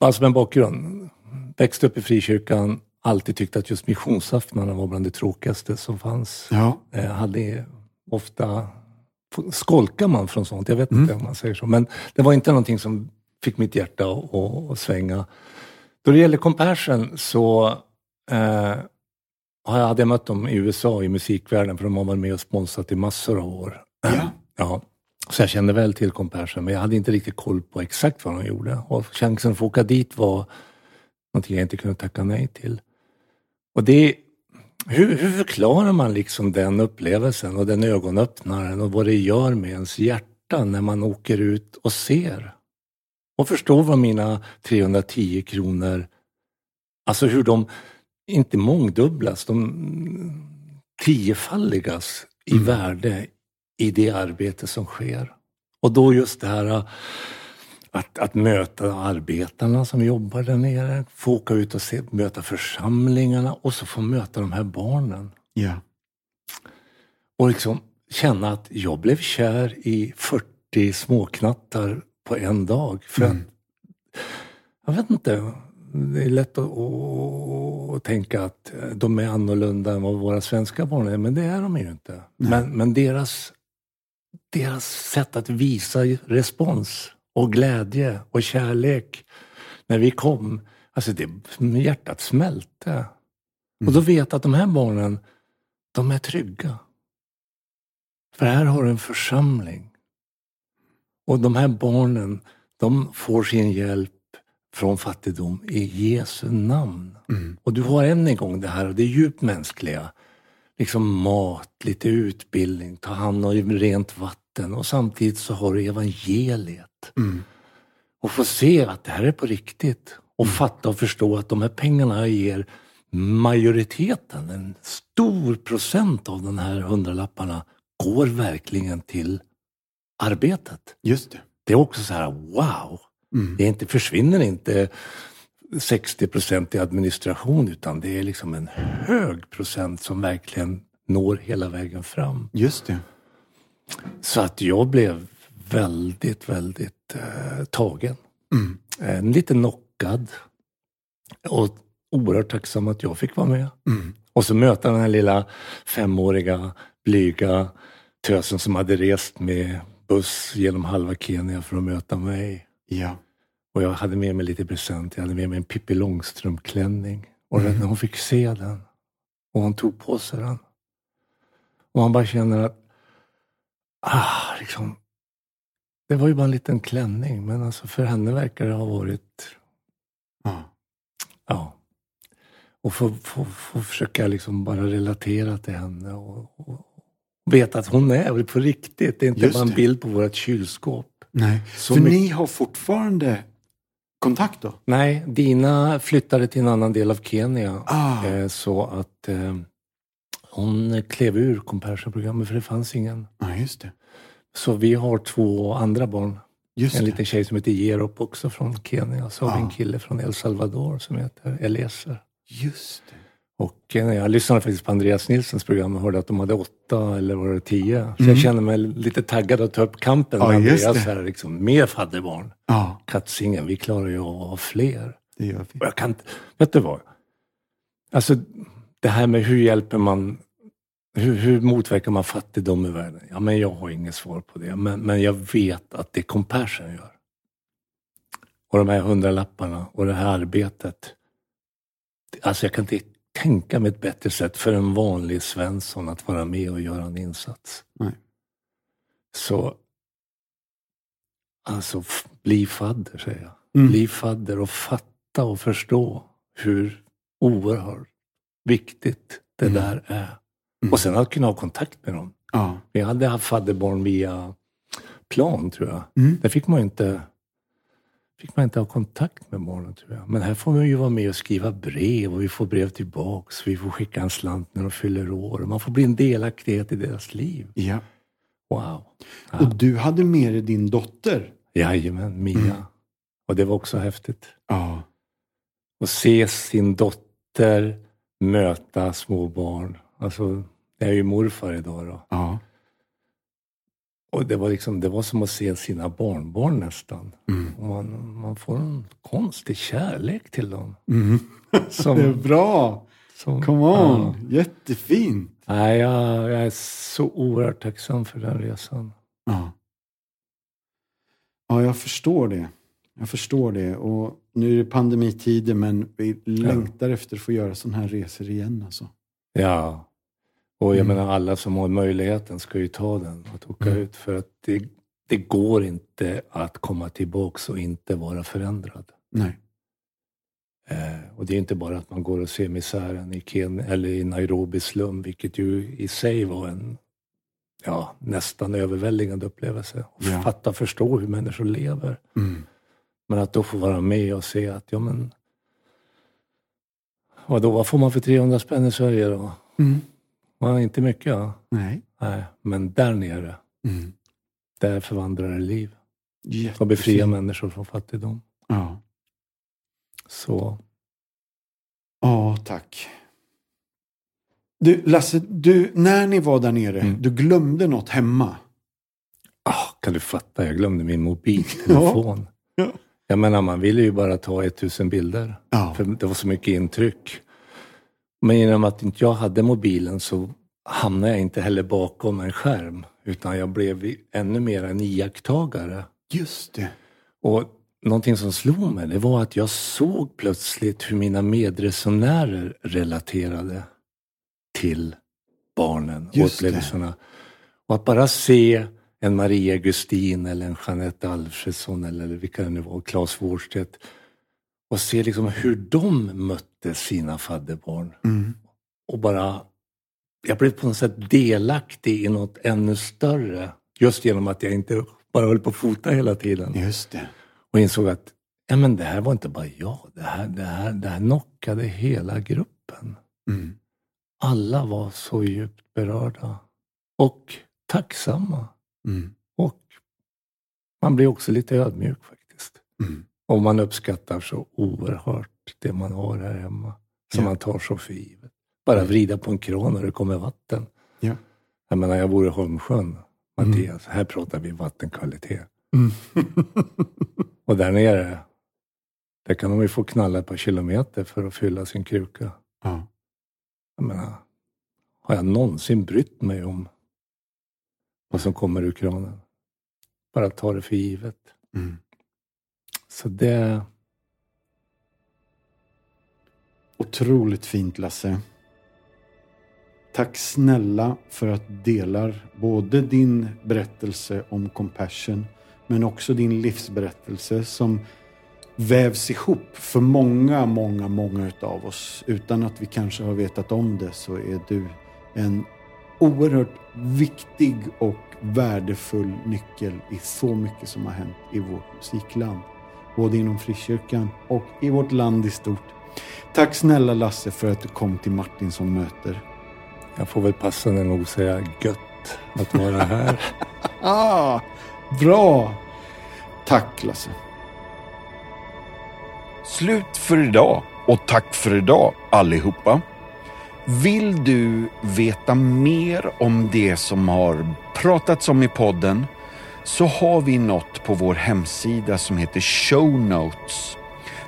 alltså med bakgrund, växte upp i frikyrkan, alltid tyckt att just missionsaftnarna var bland det tråkigaste som fanns. Ja. Jag hade ofta skolkar man från sånt? Jag vet Mm. inte om man säger så. Men det var inte någonting som fick mitt hjärta att, svänga. Då det gäller Compassion så eh, hade jag mött dem i USA i musikvärlden för de har varit med och sponsrat i massor av år. Ja. Ja, så jag kände väl till Compassion men jag hade inte riktigt koll på exakt vad de gjorde. Och chansen att få åka dit var någonting jag inte kunde tacka nej till. Och det, hur, hur förklarar man liksom den upplevelsen och den ögonöppnaren och vad det gör med ens hjärta när man åker ut och ser? Och förstår vad mina 310 kronor, alltså hur de inte mångdubblas, de tiofaldigas i Mm. värde i det arbete som sker. Och då just det här att, att möta arbetarna som jobbar där nere, få åka ut och se, möta församlingarna och så få möta de här barnen. Ja. Och liksom känna att jag blev kär i 40 småknattar på en dag. För Mm. att, jag vet inte, det är lätt att, att, att tänka att de är annorlunda än vad våra svenska barn är, men det är de ju inte. Men, men deras, deras sätt att visa respons och glädje och kärlek när vi kom, alltså det, hjärtat smälte. Och då vet jag att de här barnen, de är trygga. För här har du en församling. Och de här barnen, de får sin hjälp från fattigdom i Jesu namn. Mm. Och du har än en gång det här, och det är djupt mänskliga. Liksom mat, lite utbildning, ta hand om rent vatten och samtidigt så har du evangeliet. Mm. Och få se att det här är på riktigt. Och fatta och förstå att de här pengarna jag ger, majoriteten, en stor procent av de här hundralapparna går verkligen till arbetet. Just det. Det är också så här, wow! Mm. Det inte, försvinner inte 60 procent i administration utan det är liksom en hög procent som verkligen når hela vägen fram. Just det. Så att jag blev väldigt, väldigt eh, tagen. Mm. Eh, lite knockad. Och oerhört tacksam att jag fick vara med. Mm. Och så möta den här lilla femåriga, blyga tösen som hade rest med buss genom halva Kenya för att möta mig. Ja. Och jag hade med mig lite present. Jag hade med mig en Pippi Långstrump-klänning. Och när hon fick se den och hon tog på sig den. Och man bara känner att, ah, liksom. Det var ju bara en liten klänning, men alltså för henne verkar det ha varit, Ja. ja. Och få, få, få försöka liksom bara relatera till henne och, och veta att hon är på riktigt. Det är inte Just bara en det. bild på vårt kylskåp. Nej. Så För mycket- ni har fortfarande kontakt då? Nej, Dina flyttade till en annan del av Kenya. Ah. Eh, så att eh, hon klev ur Compassion-programmet för det fanns ingen. Ja, just det. Så vi har två andra barn. Just en det. liten tjej som heter Jerop också från Kenya. Så har vi Ah. en kille från El Salvador som heter Eliezer. Just. Och eh, jag lyssnade faktiskt på Andreas Nilssons program och hörde att de hade åtta eller var det tio. Så Mm. jag känner mig lite taggad att ta upp kampen Ja, med Andreas här. Liksom, med fadderbarn. Ja, Katzingen, vi klarar ju av att ha fler. det gör vi. Och jag kan vet du vad? Alltså det här med hur hjälper man, hur, hur motverkar man fattigdom i världen? Ja, men jag har inget svar på det. Men, men jag vet att det Compassion gör. Och de här hundralapparna och det här arbetet. Alltså jag kan inte tänka mig ett bättre sätt för en vanlig Svensson att vara med och göra en insats. Nej. Så, alltså bli fadder säger jag. Mm. Bli fadder och fatta och förstå hur oerhört viktigt det Mm. där är. Mm. Och sen att kunna ha kontakt med dem. Ja. Vi hade haft fadderbarn via plan tror jag. Mm. Där fick man ju inte, fick man inte ha kontakt med barnen tror jag. Men här får man ju vara med och skriva brev och vi får brev tillbaks. Vi får skicka en slant när de fyller år. Man får bli en delaktighet i deras liv. ja. Wow. Ja. Och du hade med dig din dotter? Jajamän, Mia. Mm. Och det var också häftigt. Ja. Och se sin dotter möta små barn. Alltså, jag är ju morfar idag då. Ja. Och det var, liksom, det var som att se sina barnbarn nästan. Mm. Man, man får en konstig kärlek till dem. Mm. Som, Det är bra! som, Come on! Jättefint! Nej, jag, jag är så oerhört tacksam för den resan. Ja. Ja, jag förstår det. Jag förstår det. Och nu är det pandemitider, men vi längtar efter att få göra sådana här resor igen. Alltså. Ja, och jag Mm. menar alla som har möjligheten ska ju ta den och åka Mm. ut för att det, det går inte att komma tillbaks och inte vara förändrad. Nej. Eh, och det är inte bara att man går och ser misären i, Ken eller i Nairobis slum, vilket ju i sig var en ja, nästan överväldigande upplevelse. Och Ja. Fatta och förstå hur människor lever. Mm. Men att då få vara med och se att, ja men, vadå, vad får man för 300 spänn i Sverige då? Mm. Ja, inte mycket ja. Nej. Nej, men där nere, Mm. där förvandlar det liv. Jättefint. Och befriar människor från fattigdom. Ja. Så, Ja, tack. Du, Lasse, du, när ni var där nere, Mm. du glömde något hemma. ah, kan du fatta, jag glömde min mobiltelefon. Ja. Jag menar, man ville ju bara ta 1000 bilder. Ja. För det var så mycket intryck. Men genom att inte jag hade mobilen så hamnade jag inte heller bakom en skärm. Utan jag blev ännu mer en iakttagare. Just det. Och någonting som slog mig, det var att jag såg plötsligt hur mina medresenärer relaterade till barnen och Just det. upplevelserna. Och att bara se en Maria Gustin eller en Jeanette Alfredsson eller vilka det nu var, Claes Wårdstedt. Och se liksom hur de mötte sina fadderbarn. Mm. Och bara, jag blev på något sätt delaktig i något ännu större. Just genom att jag inte bara höll på att fota hela tiden. Just det. Och insåg att ja, men det här var inte bara jag. Det här, det här, det här knockade hela gruppen. Mm. Alla var så djupt berörda. Och tacksamma. Mm. Och man blir också lite ödmjuk faktiskt. Mm. Och man uppskattar så oerhört det man har här hemma. Som Ja. man tar så för givet. Bara vrida på en kran och det kommer vatten. Ja. Jag menar, jag bor i Holmsjön, Mattias. Här pratar vi vattenkvalitet. Mm. Och där nere, där kan de ju få knalla ett par kilometer för att fylla sin kruka. ja. Jag menar, har jag någonsin brytt mig om vad som kommer ur kranen? Bara ta det för givet. Mm. Så det, Otroligt fint Lasse. Tack snälla för att delar både din berättelse om compassion men också din livsberättelse som vävs ihop för många, många, många utav oss. Utan att vi kanske har vetat om det så är du en oerhört viktig och värdefull nyckel i så mycket som har hänt i vårt musikland. Både inom frikyrkan och i vårt land i stort. Tack snälla Lasse för att du kom till Martinsson möter. jag får väl passande nog säga gött att vara här. Ah, bra! Tack Lasse. Slut för idag och tack för idag allihopa. Vill du veta mer om det som har pratats om i podden så har vi något på vår hemsida som heter Show Notes.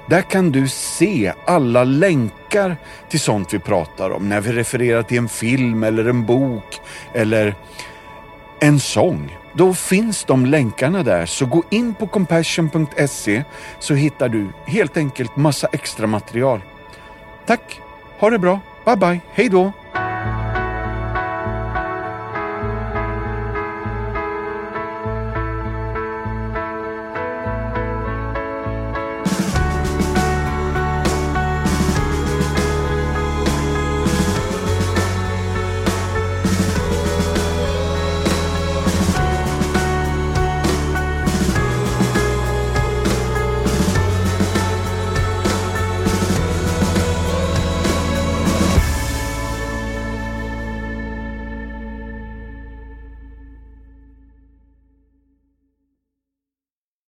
Där kan du se alla länkar till sånt vi pratar om när vi refererar till en film eller en bok eller en sång. Då finns de länkarna där, så gå in på compassion.se så hittar du helt enkelt massa extra material. Tack, ha det bra, bye bye, hej då!